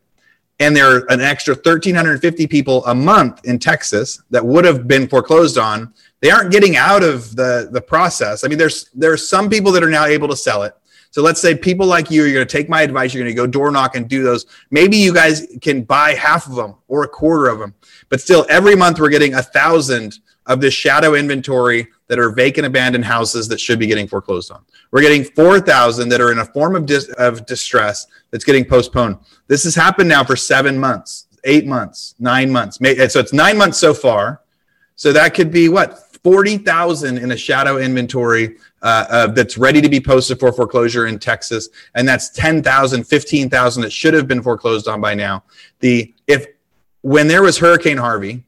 And there are an extra 1,350 people a month in Texas that would have been foreclosed on. They aren't getting out of the, the process. I mean, there's there are some people that are now able to sell it. So let's say people like you, you're going to take my advice, you're going to go door knock and do those. Maybe you guys can buy half of them or a quarter of them, but still, every month we're getting a thousand of this shadow inventory that are vacant abandoned houses that should be getting foreclosed on. We're getting 4,000 that are in a form of, dis- of distress that's getting postponed. This has happened now for seven months, eight months, nine months. So it's nine months so far. So that could be what? 40,000 in a shadow inventory uh, uh, that's ready to be posted for foreclosure in Texas. And that's 10,000, 15,000 that should have been foreclosed on by now. The, if, when there was Hurricane Harvey,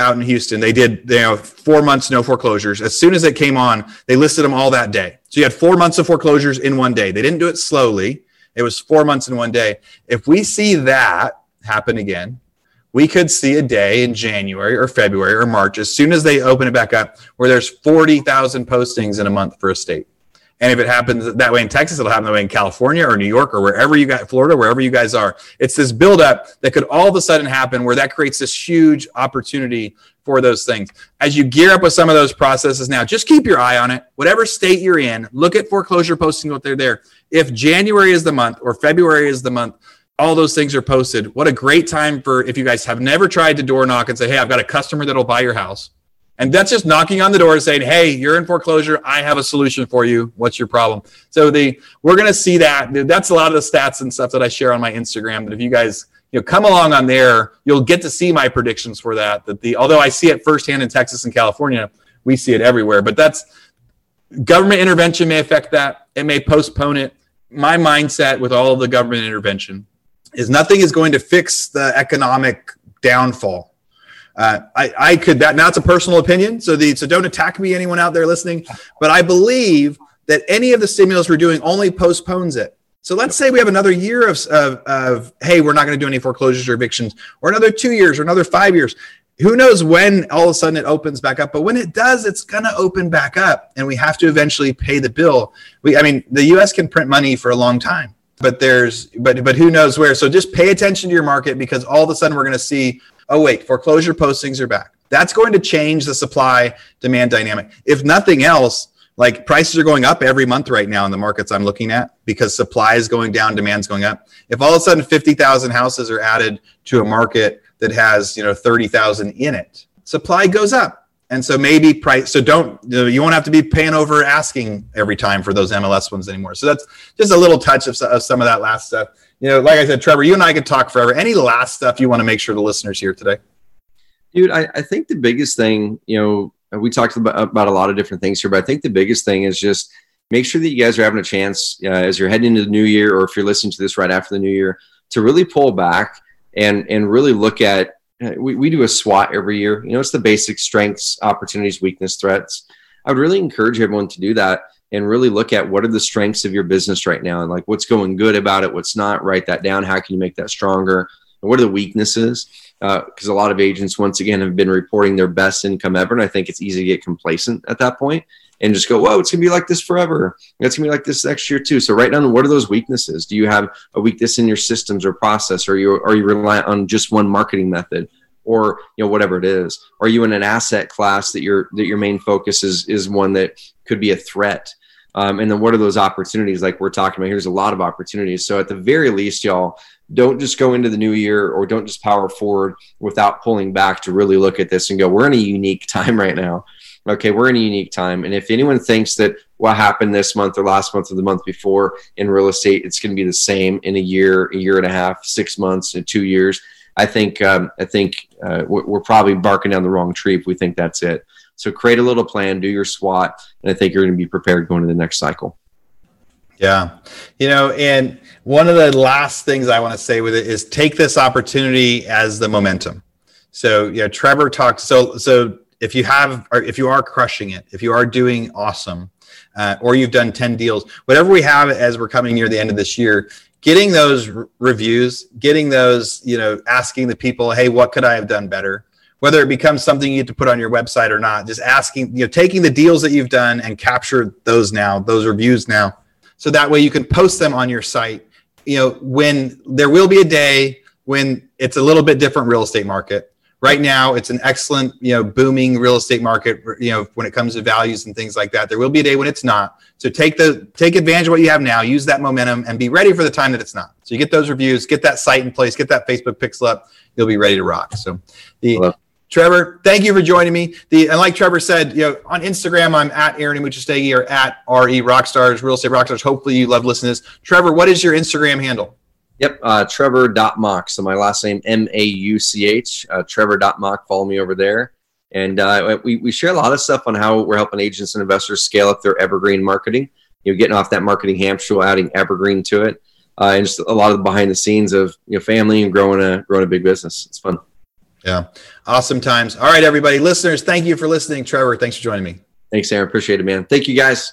out in Houston. They did you know four months no foreclosures. As soon as it came on, they listed them all that day. So you had four months of foreclosures in one day. They didn't do it slowly. It was four months in one day. If we see that happen again, we could see a day in January or February or March, as soon as they open it back up, where there's 40,000 postings in a month for a state. And if it happens that way in Texas, it'll happen that way in California or New York or wherever you got Florida, wherever you guys are. It's this buildup that could all of a sudden happen where that creates this huge opportunity for those things. As you gear up with some of those processes now, just keep your eye on it. Whatever state you're in, look at foreclosure posting what they're there. If January is the month or February is the month, all those things are posted. What a great time for if you guys have never tried to door knock and say, Hey, I've got a customer that'll buy your house and that's just knocking on the door and saying, "Hey, you're in foreclosure. I have a solution for you. What's your problem?" So the we're to see that. That's a lot of the stats and stuff that I share on my Instagram. That if you guys you know come along on there, you'll get to see my predictions for that. That the although I see it firsthand in Texas and California, we see it everywhere. But that's government intervention may affect that. It may postpone it. My mindset with all of the government intervention is nothing is going to fix the economic downfall uh, I, I could that now it's a personal opinion, so the so don't attack me, anyone out there listening. But I believe that any of the stimulus we're doing only postpones it. So let's say we have another year of, of, of hey, we're not going to do any foreclosures or evictions, or another two years, or another five years. Who knows when all of a sudden it opens back up? But when it does, it's going to open back up, and we have to eventually pay the bill. We, I mean, the U.S. can print money for a long time, but there's, but but who knows where? So just pay attention to your market because all of a sudden we're going to see oh, wait, foreclosure postings are back. That's going to change the supply demand dynamic. If nothing else, like prices are going up every month right now in the markets I'm looking at because supply is going down, demand's going up. If all of a sudden 50,000 houses are added to a market that has, you know, 30,000 in it, supply goes up. And so maybe price, so don't, you, won't have to be paying over asking every time for those MLS ones anymore. So that's just a little touch of, of some of that last stuff you know, like I said, Trevor, you and I could talk forever. Any last stuff you want to make sure the listeners hear today? Dude, I, I think the biggest thing, you know, we talked about, about a lot of different things here, but I think the biggest thing is just make sure that you guys are having a chance uh, as you're heading into the new year, or if you're listening to this right after the new year, to really pull back and and really look at. We, we do a SWOT every year. You know, it's the basic strengths, opportunities, weakness, threats. I would really encourage everyone to do that and really look at what are the strengths of your business right now and like what's going good about it, what's not. Write that down. How can you make that stronger? And what are the weaknesses? Because uh, a lot of agents, once again, have been reporting their best income ever, and I think it's easy to get complacent at that point and just go, "Whoa, it's gonna be like this forever. It's gonna be like this next year too." So write down what are those weaknesses. Do you have a weakness in your systems or process, or you are you reliant on just one marketing method? or you know whatever it is are you in an asset class that your that your main focus is is one that could be a threat um, and then what are those opportunities like we're talking about? Here's a lot of opportunities. So at the very least, y'all, don't just go into the new year or don't just power forward without pulling back to really look at this and go, we're in a unique time right now. Okay, we're in a unique time. And if anyone thinks that what happened this month or last month or the month before in real estate, it's going to be the same in a year, a year and a half, six months, and two years, I think um, I think uh, we're probably barking down the wrong tree if we think that's it. So create a little plan, do your SWOT, and I think you're going to be prepared going to the next cycle. Yeah. You know, and one of the last things I want to say with it is take this opportunity as the momentum. So, yeah, Trevor talked. So, so if you have, if you are crushing it, if you are doing awesome, uh, or you've done 10 deals, whatever we have as we're coming near the end of this year, getting those reviews, getting those, you know, asking the people, hey, what could I have done better? whether it becomes something you get to put on your website or not, just asking, you know, taking the deals that you've done and capture those now, those reviews now. So that way you can post them on your site. You know, when there will be a day when it's a little bit different real estate market. Right now, it's an excellent, you know, booming real estate market. You know, when it comes to values and things like that, there will be a day when it's not. So take the take advantage of what you have now, use that momentum, and be ready for the time that it's not. So you get those reviews, get that site in place, get that Facebook pixel up. You'll be ready to rock. So the Hello Trevor, thank you for joining me. The and like Trevor said, you know, on Instagram, I'm at Aaron Amuchastegui or at RE Rockstars, Real Estate Rockstars. Hopefully you love listening to this. Trevor, what is your Instagram handle? Yep, uh, Trevor.mauch. So my last name, M A U C H, uh, Trevor.mauch. Follow me over there. And uh, we, we share a lot of stuff on how we're helping agents and investors scale up their evergreen marketing. You know, getting off that marketing hamster, adding evergreen to it, uh, and just a lot of the behind the scenes of you know family and growing a growing a big business. It's fun. Yeah, awesome times. All right, everybody, listeners, thank you for listening. Trevor, thanks for joining me. Thanks, Aaron. Appreciate it, man. Thank you, guys.